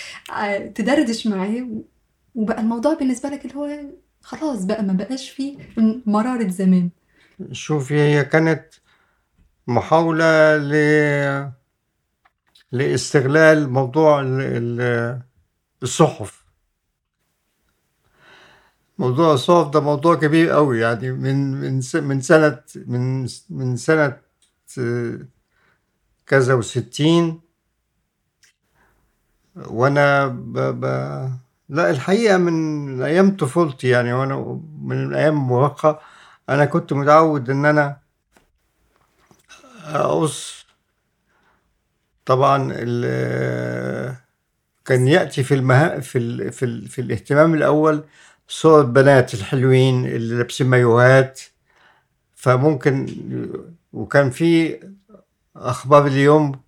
[SPEAKER 1] *laughs* تدردش معاه وبقى الموضوع بالنسبة لك اللي هو خلاص بقى ما بقاش فيه مرارة زمان.
[SPEAKER 2] شوفي هي كانت محاولة ل... لاستغلال موضوع ال... ال... الصحف. موضوع الصحف ده موضوع كبير قوي يعني من من من سنة من من سنة كذا وستين وأنا ب... ب... لا الحقيقة من أيام طفولتي يعني وأنا من أيام المراهقة أنا كنت متعود إن أنا أقص. طبعا كان يأتي في المها في ال... في, ال... في الاهتمام الأول صور بنات الحلوين اللي لابسين مايوهات. فممكن وكان في أخبار اليوم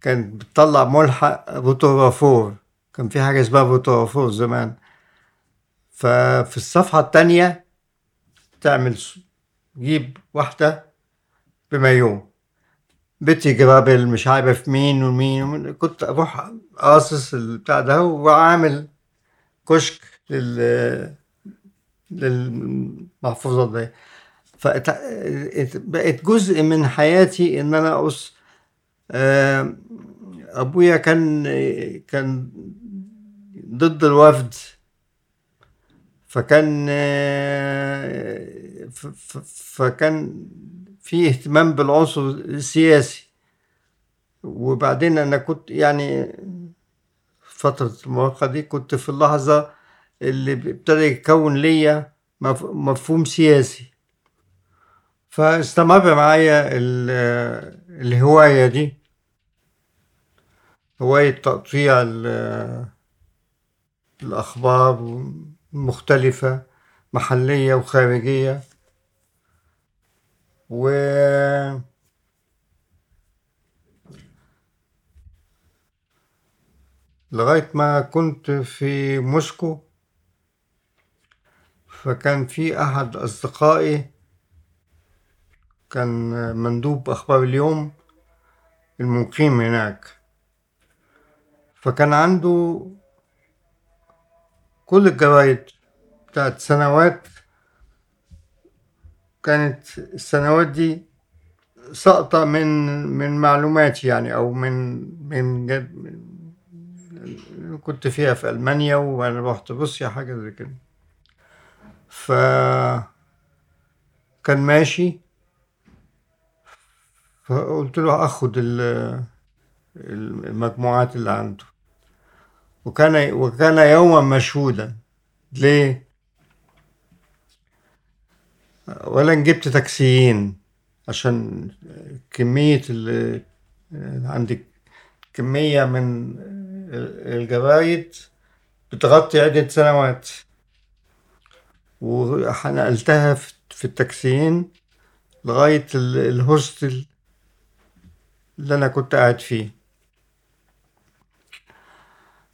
[SPEAKER 2] كانت بتطلع ملحق photogravure كان في حاجة اسمها photogravure زمان. ففي الصفحة التانية تعمل جيب واحدة بمايو بيتي جرابل مش عارف مين ومين ومين. كنت أروح قاصص البتاع ده وعامل كشك لل للمحفوظات دي. فبقت جزء من حياتي إن أنا أقص أبويا كان كان ضد الوفد. فكان فكان في اهتمام بالعنصر السياسي. وبعدين أنا كنت يعني فترة المراهقة دي كنت في اللحظة اللي ابتدى يتكون ليا مف- مفهوم سياسي. فاستمر معايا ال- الهواية دي. هواية تقطيع الأخبار المختلفة محلية وخارجية. و لغاية ما كنت في موسكو فكان في أحد أصدقائي كان مندوب أخبار اليوم المقيم هناك. فكان عنده كل الجرايد بتاعت سنوات كانت السنوات دي ساقطة من من معلوماتي يعني أو من من جد كنت فيها في ألمانيا وأنا رحت روسيا حاجة زي كده. ف كان ماشي. فقلت له أخد ال- المجموعات اللي عنده. وكان وكان يوما مشهودا. ليه؟ اولا جبت تاكسيين عشان كمية ال عندك كمية من الجرايد بتغطي عدة سنوات. ونقلتها في التاكسيين لغاية ال- الهوستل اللي أنا كنت قاعد فيه.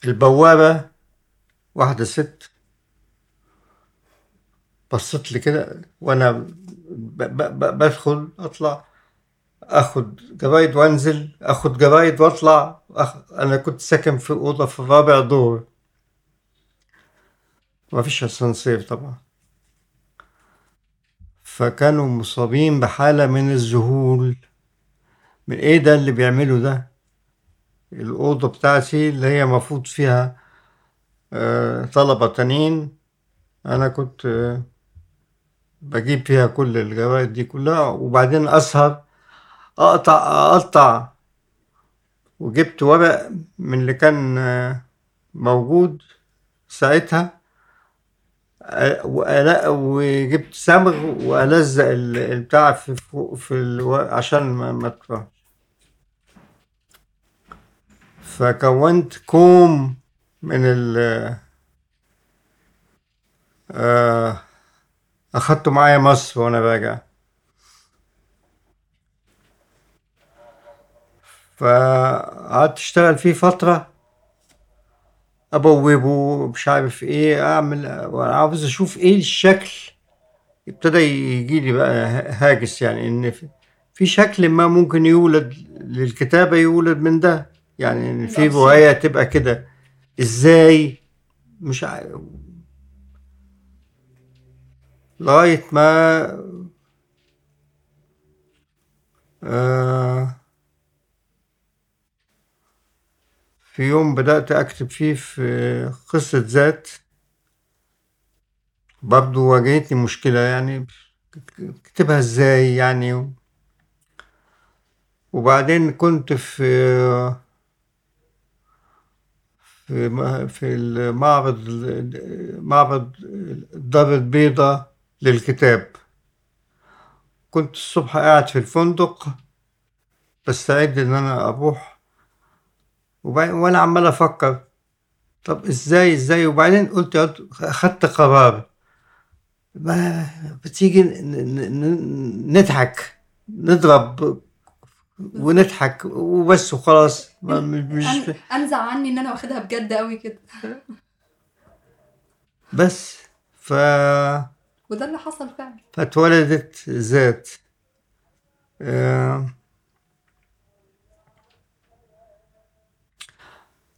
[SPEAKER 2] البوابة واحدة ست. بصت لي كده ب- بدخل أطلع آخد جرايد وأنزل آخد جرايد وأطلع أخ... أنا كنت ساكن في أوضة في الرابع دور. ما فيش أسانسير طبعا. فكانوا مصابين بحالة من الذهول. من إيه ده اللي بيعمله ده؟ الأوضة بتاعتي اللي هي مفروض فيها آه، طلبة تانيين. أنا كنت آه، بجيب فيها كل الجرايد دي كلها وبعدين أسهر أقطع أقطع وجبت ورق من اللي كان آه، موجود ساعتها وجبت صمغ وألزق ال- البتاع في فوق في ألو... عشان ما ما تروحش فكونت كوم من ال آه أخدته معايا مصر وأنا راجع. فقعدت أشتغل فيه فترة أبوبه مش عارف إيه أعمل عاوز أشوف إيه الشكل. ابتدى يجي لي بقى هاجس يعني إن في شكل ما ممكن يولد للكتابة يولد من ده. يعني في. رواية تبقى كده. إزاي؟ مش عارف لغاية ما آه في يوم بدأت أكتب فيه في قصة ذات. برضو واجهتني مشكلة يعني. اكتبها إزاي يعني؟ وبعدين كنت في في المعرض معرض الدار البيضاء للكتاب. كنت الصبح قاعد في الفندق بستعد إن أنا أروح. وأنا عمال أفكر طب إزاي إزاي؟ وبعدين قلت أخدت قرار. ما بتيجي نضحك نضرب ونضحك وبس وخلاص. مش
[SPEAKER 1] انزع عني إن أنا واخدها بجد قوي كده.
[SPEAKER 2] بس. ف
[SPEAKER 1] وده اللي حصل فعلا.
[SPEAKER 2] فاتولدت ذات آه،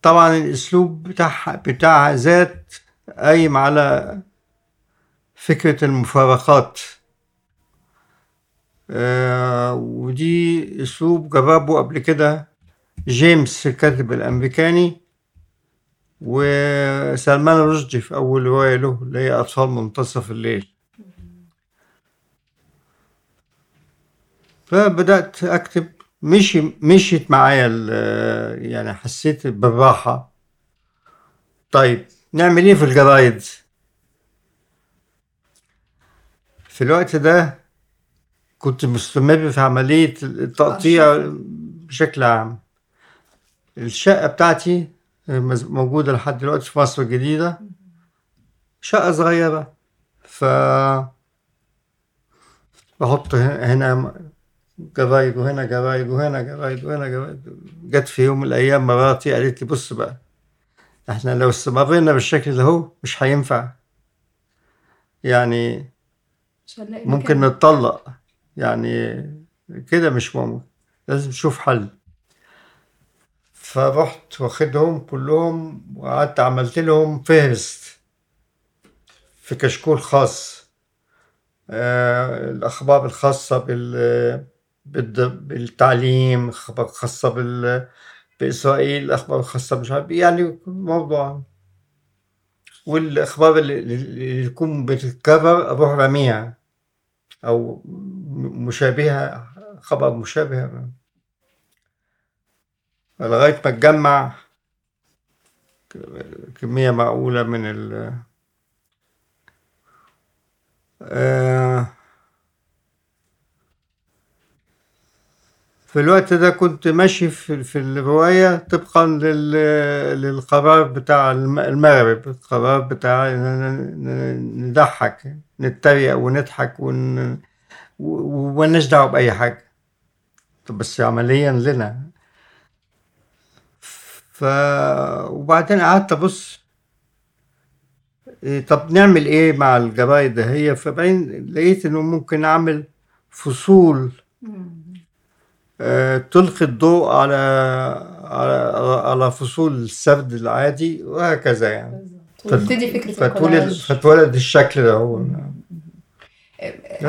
[SPEAKER 2] طبعا الأسلوب بتاع بتاع ذات قايم على فكرة المفارقات. آه، ودي أسلوب جربه قبل كده. جيمس الكاتب الأمريكاني وسلمان رشدي في أول رواية له اللي هي أطفال منتصف الليل. فبدأت أكتب. مشي مشيت معايا يعني حسيت بالراحة. طيب نعمل إيه في الجرايد؟ في الوقت ده كنت مستمر في عملية التقطيع بشكل عام. الشقة بتاعتي موجودة لحد دلوقتي في مصر الجديدة. شقة صغيرة. ف بحط هنا جرايد وهنا جرايد وهنا جرايد وهنا جرايد. جت في يوم من الأيام مراتي قالت لي بص بقى إحنا لو استمرينا بالشكل ده هو مش هينفع. يعني ممكن. نتطلق. يعني كده مش ممكن لازم نشوف حل. فرحت واخدهم كلهم وقعدت عملت لهم فهرست في كشكول خاص. آه، الأخبار الخاصة بال بالتعليم أخبار خاصة بال بإسرائيل أخبار خاصة مش عارف يعني موضوع. والأخبار اللي, تكون بتتكرر أروح راميها أو مشابهة خبر مشابه. لغاية ما تجمع كمية معقولة من ال آه، في الوقت ده كنت ماشي في, في الرواية طبقا لل... للقرار بتاع الم- المغرب القرار بتاع نضحك نتريق ونضحك ون... دعوة بأي حاجة. طب بس عمليا لنا. ف وبعدين قعدت أبص إيه طب نعمل إيه مع الجرايد هي؟ فبعدين لقيت إنه ممكن أعمل فصول تلقي الضوء على على على فصول السرد العادي وهكذا يعني.
[SPEAKER 1] وتبتدي فكرة
[SPEAKER 2] فتولد فتولد الشكل ده هو.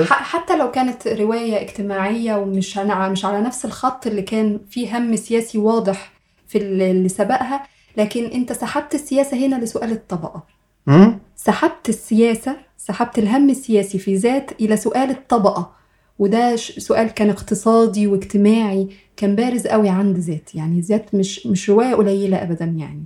[SPEAKER 1] حتى لو كانت رواية اجتماعية ومش مش على نفس الخط اللي كان فيه هم سياسي واضح في ال- اللي سبقها لكن انت سحبت السياسة هنا لسؤال الطبقة.
[SPEAKER 2] مم؟
[SPEAKER 1] سحبت السياسة سحبت الهم السياسي في ذات إلى سؤال الطبقة. وده سؤال كان اقتصادي واجتماعي كان بارز قوي عند ذات يعني ذات مش مش رواية قليلة أبدا يعني.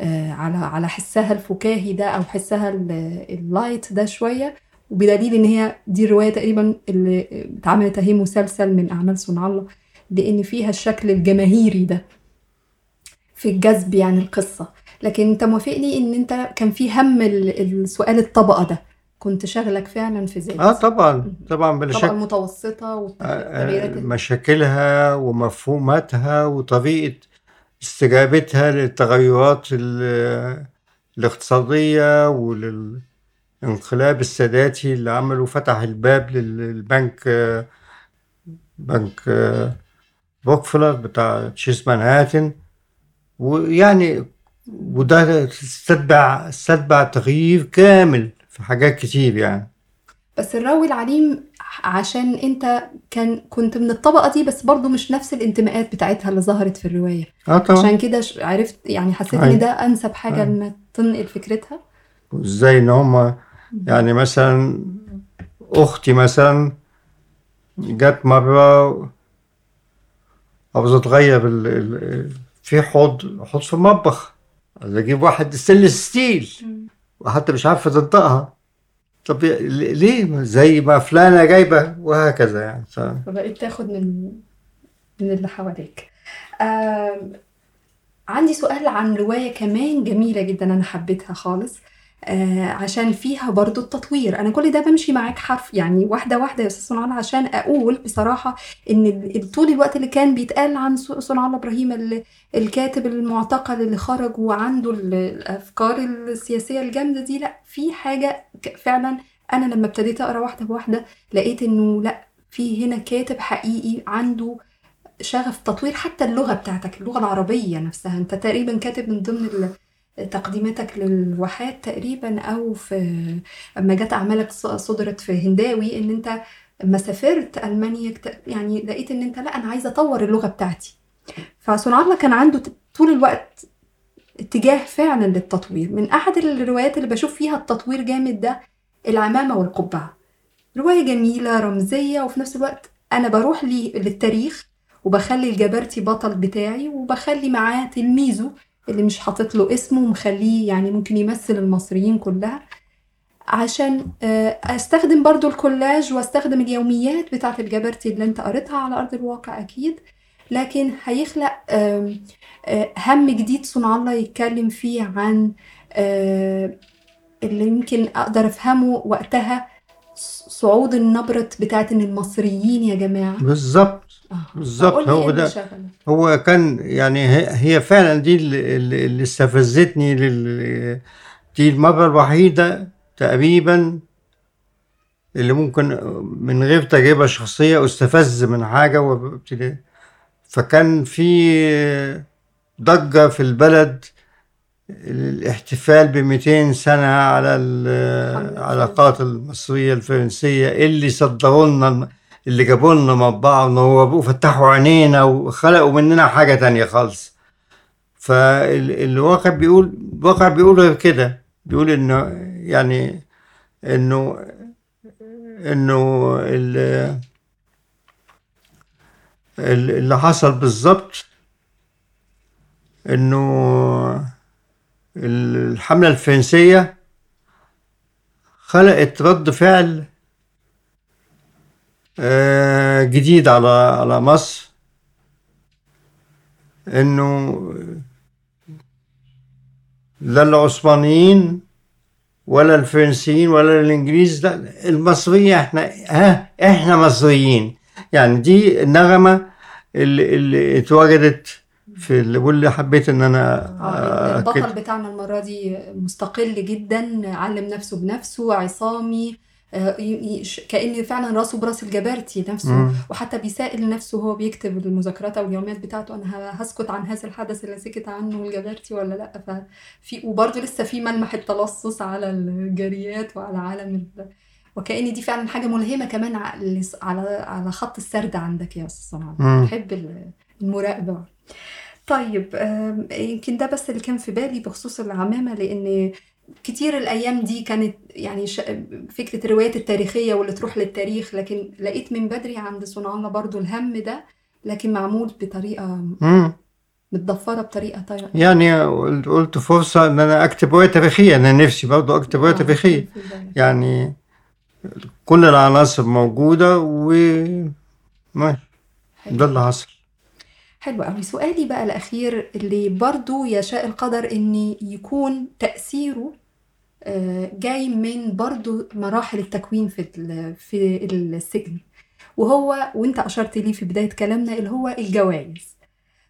[SPEAKER 1] آه على على حسها الفكاهي ده أو حسها ال- اللايت ده شوية وبدليل إن هي دي الرواية تقريبا اللي اتعملت أهي مسلسل من أعمال صنع الله لأن فيها الشكل الجماهيري ده في الجذب يعني القصة. لكن أنت موافقني إن أنت كان في هم ال- السؤال الطبقة ده. كنت شغلك فعلا في ذات
[SPEAKER 2] آه طبعا طبعا بلا شك.
[SPEAKER 1] المتوسطة
[SPEAKER 2] آه،
[SPEAKER 1] والتغييرات ال-
[SPEAKER 2] مشاكلها ومفهوماتها وطريقة استجابتها للتغيرات ال- الاقتصادية وللانقلاب الساداتي اللي عمله فتح الباب للبنك آه، بنك آه، روكفلر بتاع تشيس مانهاتن. ويعني وده استتبع استتبع تغيير كامل. في حاجات كتير يعني
[SPEAKER 1] بس الراوي العليم عشان انت كان كنت من الطبقة دي بس برضو مش نفس الانتماءات بتاعتها اللي ظهرت في الرواية
[SPEAKER 2] آه طبعا
[SPEAKER 1] عشان كده عرفت يعني حسيت
[SPEAKER 2] أيوة.
[SPEAKER 1] ان ده أنسب حاجة
[SPEAKER 2] أيوة.
[SPEAKER 1] انك تنقل فكرتها
[SPEAKER 2] وازاي ان هم يعني مثلا أختي مثلا جت مرة عاوزه تغير. في حوض حوض في المطبخ عايز أجيب واحد stainless steel وحتى مش عارفه تنطقها طب ليه؟ زي ما فلانة جايبة وهكذا يعني. ف...
[SPEAKER 1] فبقيت تاخد من من اللي حواليك. آم، عندي سؤال عن رواية كمان جميلة جدا أنا حبيتها خالص. آه عشان فيها برضو التطوير. أنا كل ده بمشي معاك حرف يعني واحدة واحدة يا أستاذ صنع الله عشان أقول بصراحة إن ال- طول الوقت اللي كان بيتقال عن س- صنع الله إبراهيم ال- الكاتب المعتقل اللي خرج وعنده ال- الأفكار السياسية الجامدة دي لأ في حاجة ك- فعلا أنا لما ابتديت أقرأ واحدة بواحدة لقيت إنه لأ في هنا كاتب حقيقي عنده شغف تطوير حتى اللغة بتاعتك اللغة العربية نفسها. أنت تقريبا كاتب من ضمن تقديماتك للواحات تقريبا أو في اما جت أعمالك صدرت في هنداوي إن أنت لما سافرت ألمانيا يعني لقيت إن أنت لأ أنا عايزة أطور اللغة بتاعتي. فصنع الله كان عنده طول الوقت اتجاه فعلا للتطوير. من أحد الروايات اللي بشوف فيها التطوير جامد ده العمامة والقبعة. رواية جميلة رمزية وفي نفس الوقت أنا بروح للتاريخ وبخلي الجبرتي بطل بتاعي وبخلي معاه تلميذه اللي مش حاطط له اسمه ومخليه يعني ممكن يمثل المصريين كلها. عشان آه، أستخدم برضو الكولاج وأستخدم اليوميات بتاعت الجبرتي اللي أنت قريتها على أرض الواقع أكيد. لكن هيخلق آه، هم جديد صنع الله يتكلم فيه عن آه، اللي يمكن أقدر أفهمه وقتها صعود النبرة بتاعت إن المصريين يا جماعة.
[SPEAKER 2] بالظبط. بالظبط،
[SPEAKER 1] فقول لي
[SPEAKER 2] هو
[SPEAKER 1] إيه
[SPEAKER 2] ده. هو كان يعني هي فعلا دي اللي, استفزتني لل دي المرة الوحيدة تقريبا اللي ممكن من غير تجربة شخصية استفز من حاجة وابتدي. فكان في ضجة في البلد الاحتفال ب 200 سنة على العلاقات المصرية الفرنسية اللي صدروا لنا اللي جابوا لنا مطبعة ونوروه فتحوا عينينا وخلقوا مننا حاجة تانية خالص. فالواقع بيقول الواقع بيقول غير كده. بيقول إنه يعني إنه إنه ال- ال- اللي حصل بالظبط إنه الحملة الفرنسية خلقت رد فعل جديد على على مصر. إنه لا العثمانيين ولا الفرنسيين ولا الإنجليز لا المصريين إحنا ها إحنا مصريين. يعني دي النغمة اللي, اللي اتوجدت في اللي واللي حبيت إن أنا
[SPEAKER 1] آه، البطل
[SPEAKER 2] أكد
[SPEAKER 1] بتاعنا المرة دي مستقل جدا علم نفسه بنفسه عصامي آه، كأن فعلا راسه براس الجبرتي نفسه
[SPEAKER 2] مم.
[SPEAKER 1] وحتى بيسائل نفسه وهو بيكتب المذكرات أو اليوميات بتاعته أنا هسكت عن هذا الحدث اللي سكت عنه الجبرتي ولا لأ ففي وبرضه لسه في ملمح التلصص على الجريات وعلى عالم ال... وكأن دي فعلا حاجة ملهمة كمان على على خط السرد عندك يا أستاذ صنعان
[SPEAKER 2] مم.
[SPEAKER 1] بحب ال- المراقبة طيب يمكن ده بس اللي كان في بالي بخصوص العمامة لأن كتير الأيام دي كانت يعني ش... فكرة الروايات التاريخية واللي تروح للتاريخ لكن لقيت من بدري عند صنع الله برضو الهم ده لكن معمول بطريقة
[SPEAKER 2] مم.
[SPEAKER 1] متضفرة بطريقة طيبة
[SPEAKER 2] يعني قلت فرصة إن أنا أكتب رواية تاريخية أنا نفسي برضه أكتب رواية تاريخية
[SPEAKER 1] في بالك.
[SPEAKER 2] يعني كل العناصر موجودة و ماشي. ده اللي حصل
[SPEAKER 1] حلو قوي سؤالي بقى الأخير اللي برضو يشاء القدر إن يكون تأثيره آه، جاي من برضو مراحل التكوين في في السجن. وهو وانت أشرت ليه في بداية كلامنا اللي هو الجوائز.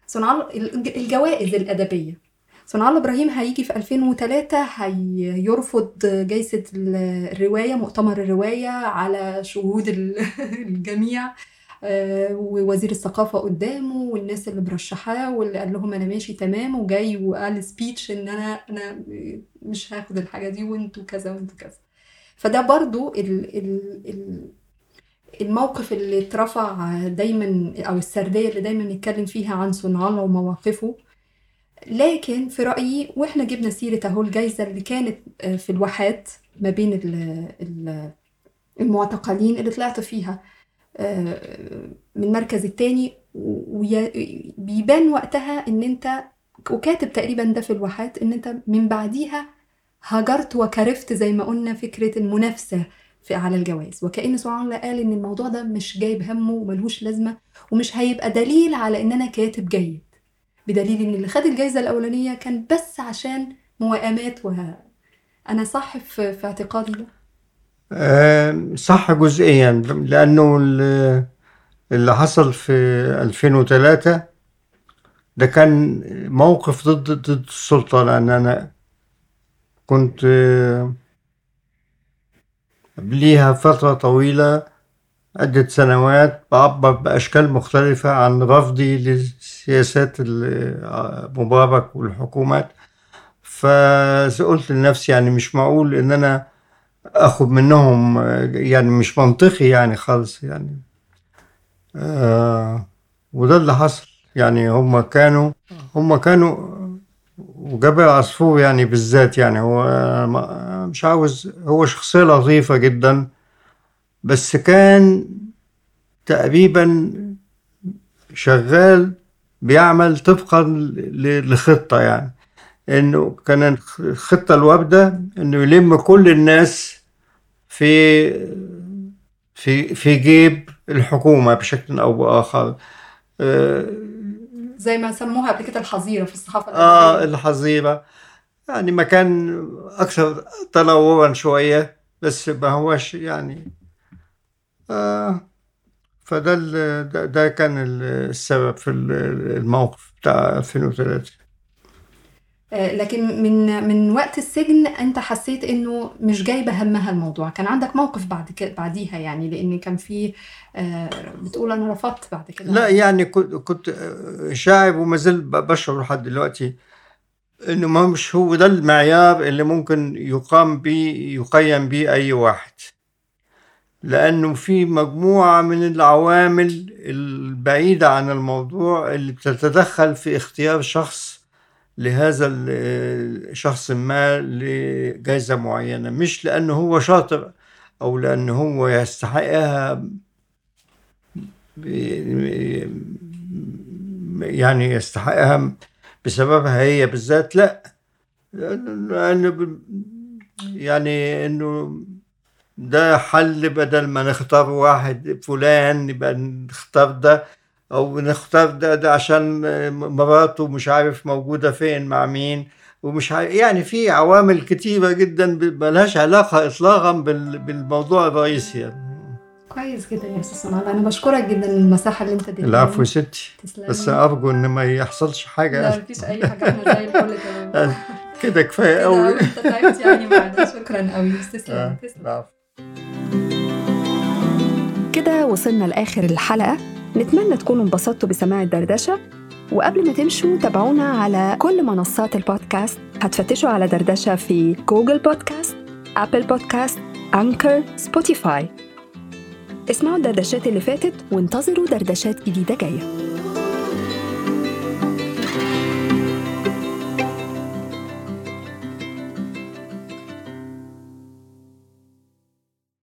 [SPEAKER 1] صنع الج- الجوائز الأدبية. صنع الله إبراهيم هيجي في 2003 هيرفض جايزة الرواية مؤتمر الرواية على شهود ال- *laughs* الجميع. آه، ووزير الثقافة قدامه والناس اللي مرشحاه واللي قال لهم أنا ماشي تمام وجاي وقال سبيتش إن أنا أنا مش هاخد الحاجة دي وأنتوا كذا وأنتوا كذا. فده برضو ال ال ال الموقف اللي اترفع دايما أو السردية اللي دايما نتكلم فيها عن صنع الله ومواقفه. لكن في رأيي وإحنا جبنا سيرة أهو الجايزة اللي كانت آه، في الواحات ما بين ال- ال- المعتقلين اللي طلعت فيها. آه، من المركز التاني وبيبان وقتها إن أنت وكاتب تقريبا ده في الواحات إن أنت من بعديها هجرت وكرفت زي ما قلنا فكرة المنافسة في على الجواز. وكأن سبحان قال إن الموضوع ده مش جايب همه وملهوش لازمة ومش هيبقى دليل على إن أنا كاتب جيد. بدليل إن اللي خد الجايزة الأولانية كان بس عشان موائمات وها أنا صح في, اعتقادي ده؟
[SPEAKER 2] صح جزئيا لأنه ال- اللي حصل في 2003 ده كان موقف ضد ضد السلطة لأن أنا كنت آه، قبليها فترة طويلة عدة سنوات بعبر بأشكال مختلفة عن رفضي لسياسات ال- مبارك والحكومات. فقلت لنفسي يعني مش معقول إن أنا اخد منهم يعني مش منطقي يعني خالص يعني. آه وده اللي حصل. يعني هم كانوا هم كانوا وجابر عصفور يعني بالذات يعني. هو مش عاوز هو شخصية لطيفة جدا بس كان تقريبا شغال بيعمل طبقا لخطة يعني. إنه كان الخطة الواردة إنه يلم كل الناس في في في جيب الحكومة بشكل أو بآخر. آه,
[SPEAKER 1] زي ما سموها قبل كده الحظيرة في الصحافة
[SPEAKER 2] آه
[SPEAKER 1] الأدبية
[SPEAKER 2] الحظيرة. يعني مكان أكثر تنورا شوية بس ما هوش يعني آه فده ده, كان السبب في ال- الموقف بتاع 2003
[SPEAKER 1] آه، لكن من من وقت السجن انت حسيت انه مش جايبه همها الموضوع. كان عندك موقف بعد كده بعديها يعني لأن كان في آه، بتقول أنا رفضت بعد كده.
[SPEAKER 2] لا يعني كنت كنت شاعر وما زلت بشعر لحد دلوقتي إنه ما مش هو ده المعيار اللي ممكن يقام به يقيم به أي واحد. لأنه في مجموعة من العوامل البعيدة عن الموضوع اللي بتتدخل في اختيار شخص لهذا الشخص ما لجائزة معينة مش لأنه هو شاطر أو لأنه هو يستحقها يعني يستحقها بسببها هي بالذات لا. لأنه يعني إنه ده حل بدل ما نختار واحد فلان يبقى نختار ده. أو نختار ده, ده عشان مراته مش عارف موجودة فين مع مين. ومش عارف يعني في عوامل كتيرة جدا ملهاش علاقة اطلاقا بالموضوع الرئيسي يعني.
[SPEAKER 1] كويس جدا يا أستاذ سمال أنا بشكرك جدا المساحة اللي أنت اديتها
[SPEAKER 2] العفو يا ستي. بس أرجو إن ما يحصلش حاجة.
[SPEAKER 1] لا مفيش أي حاجة. إحنا زي الفل تمام. *laughs*
[SPEAKER 2] كده كفاية قوي
[SPEAKER 1] أنت تعبت يعني معنا شكرا قوي تسلم تسلم. كده وصلنا لآخر الحلقة. نتمنى تكونوا انبسطتوا بسماع الدردشة. وقبل ما تمشوا تابعونا على كل منصات البودكاست. هتفتشوا على دردشة في Google Podcast Apple Podcast Anchor Spotify اسمعوا الدردشات اللي فاتت وانتظروا دردشات جديدة جاية.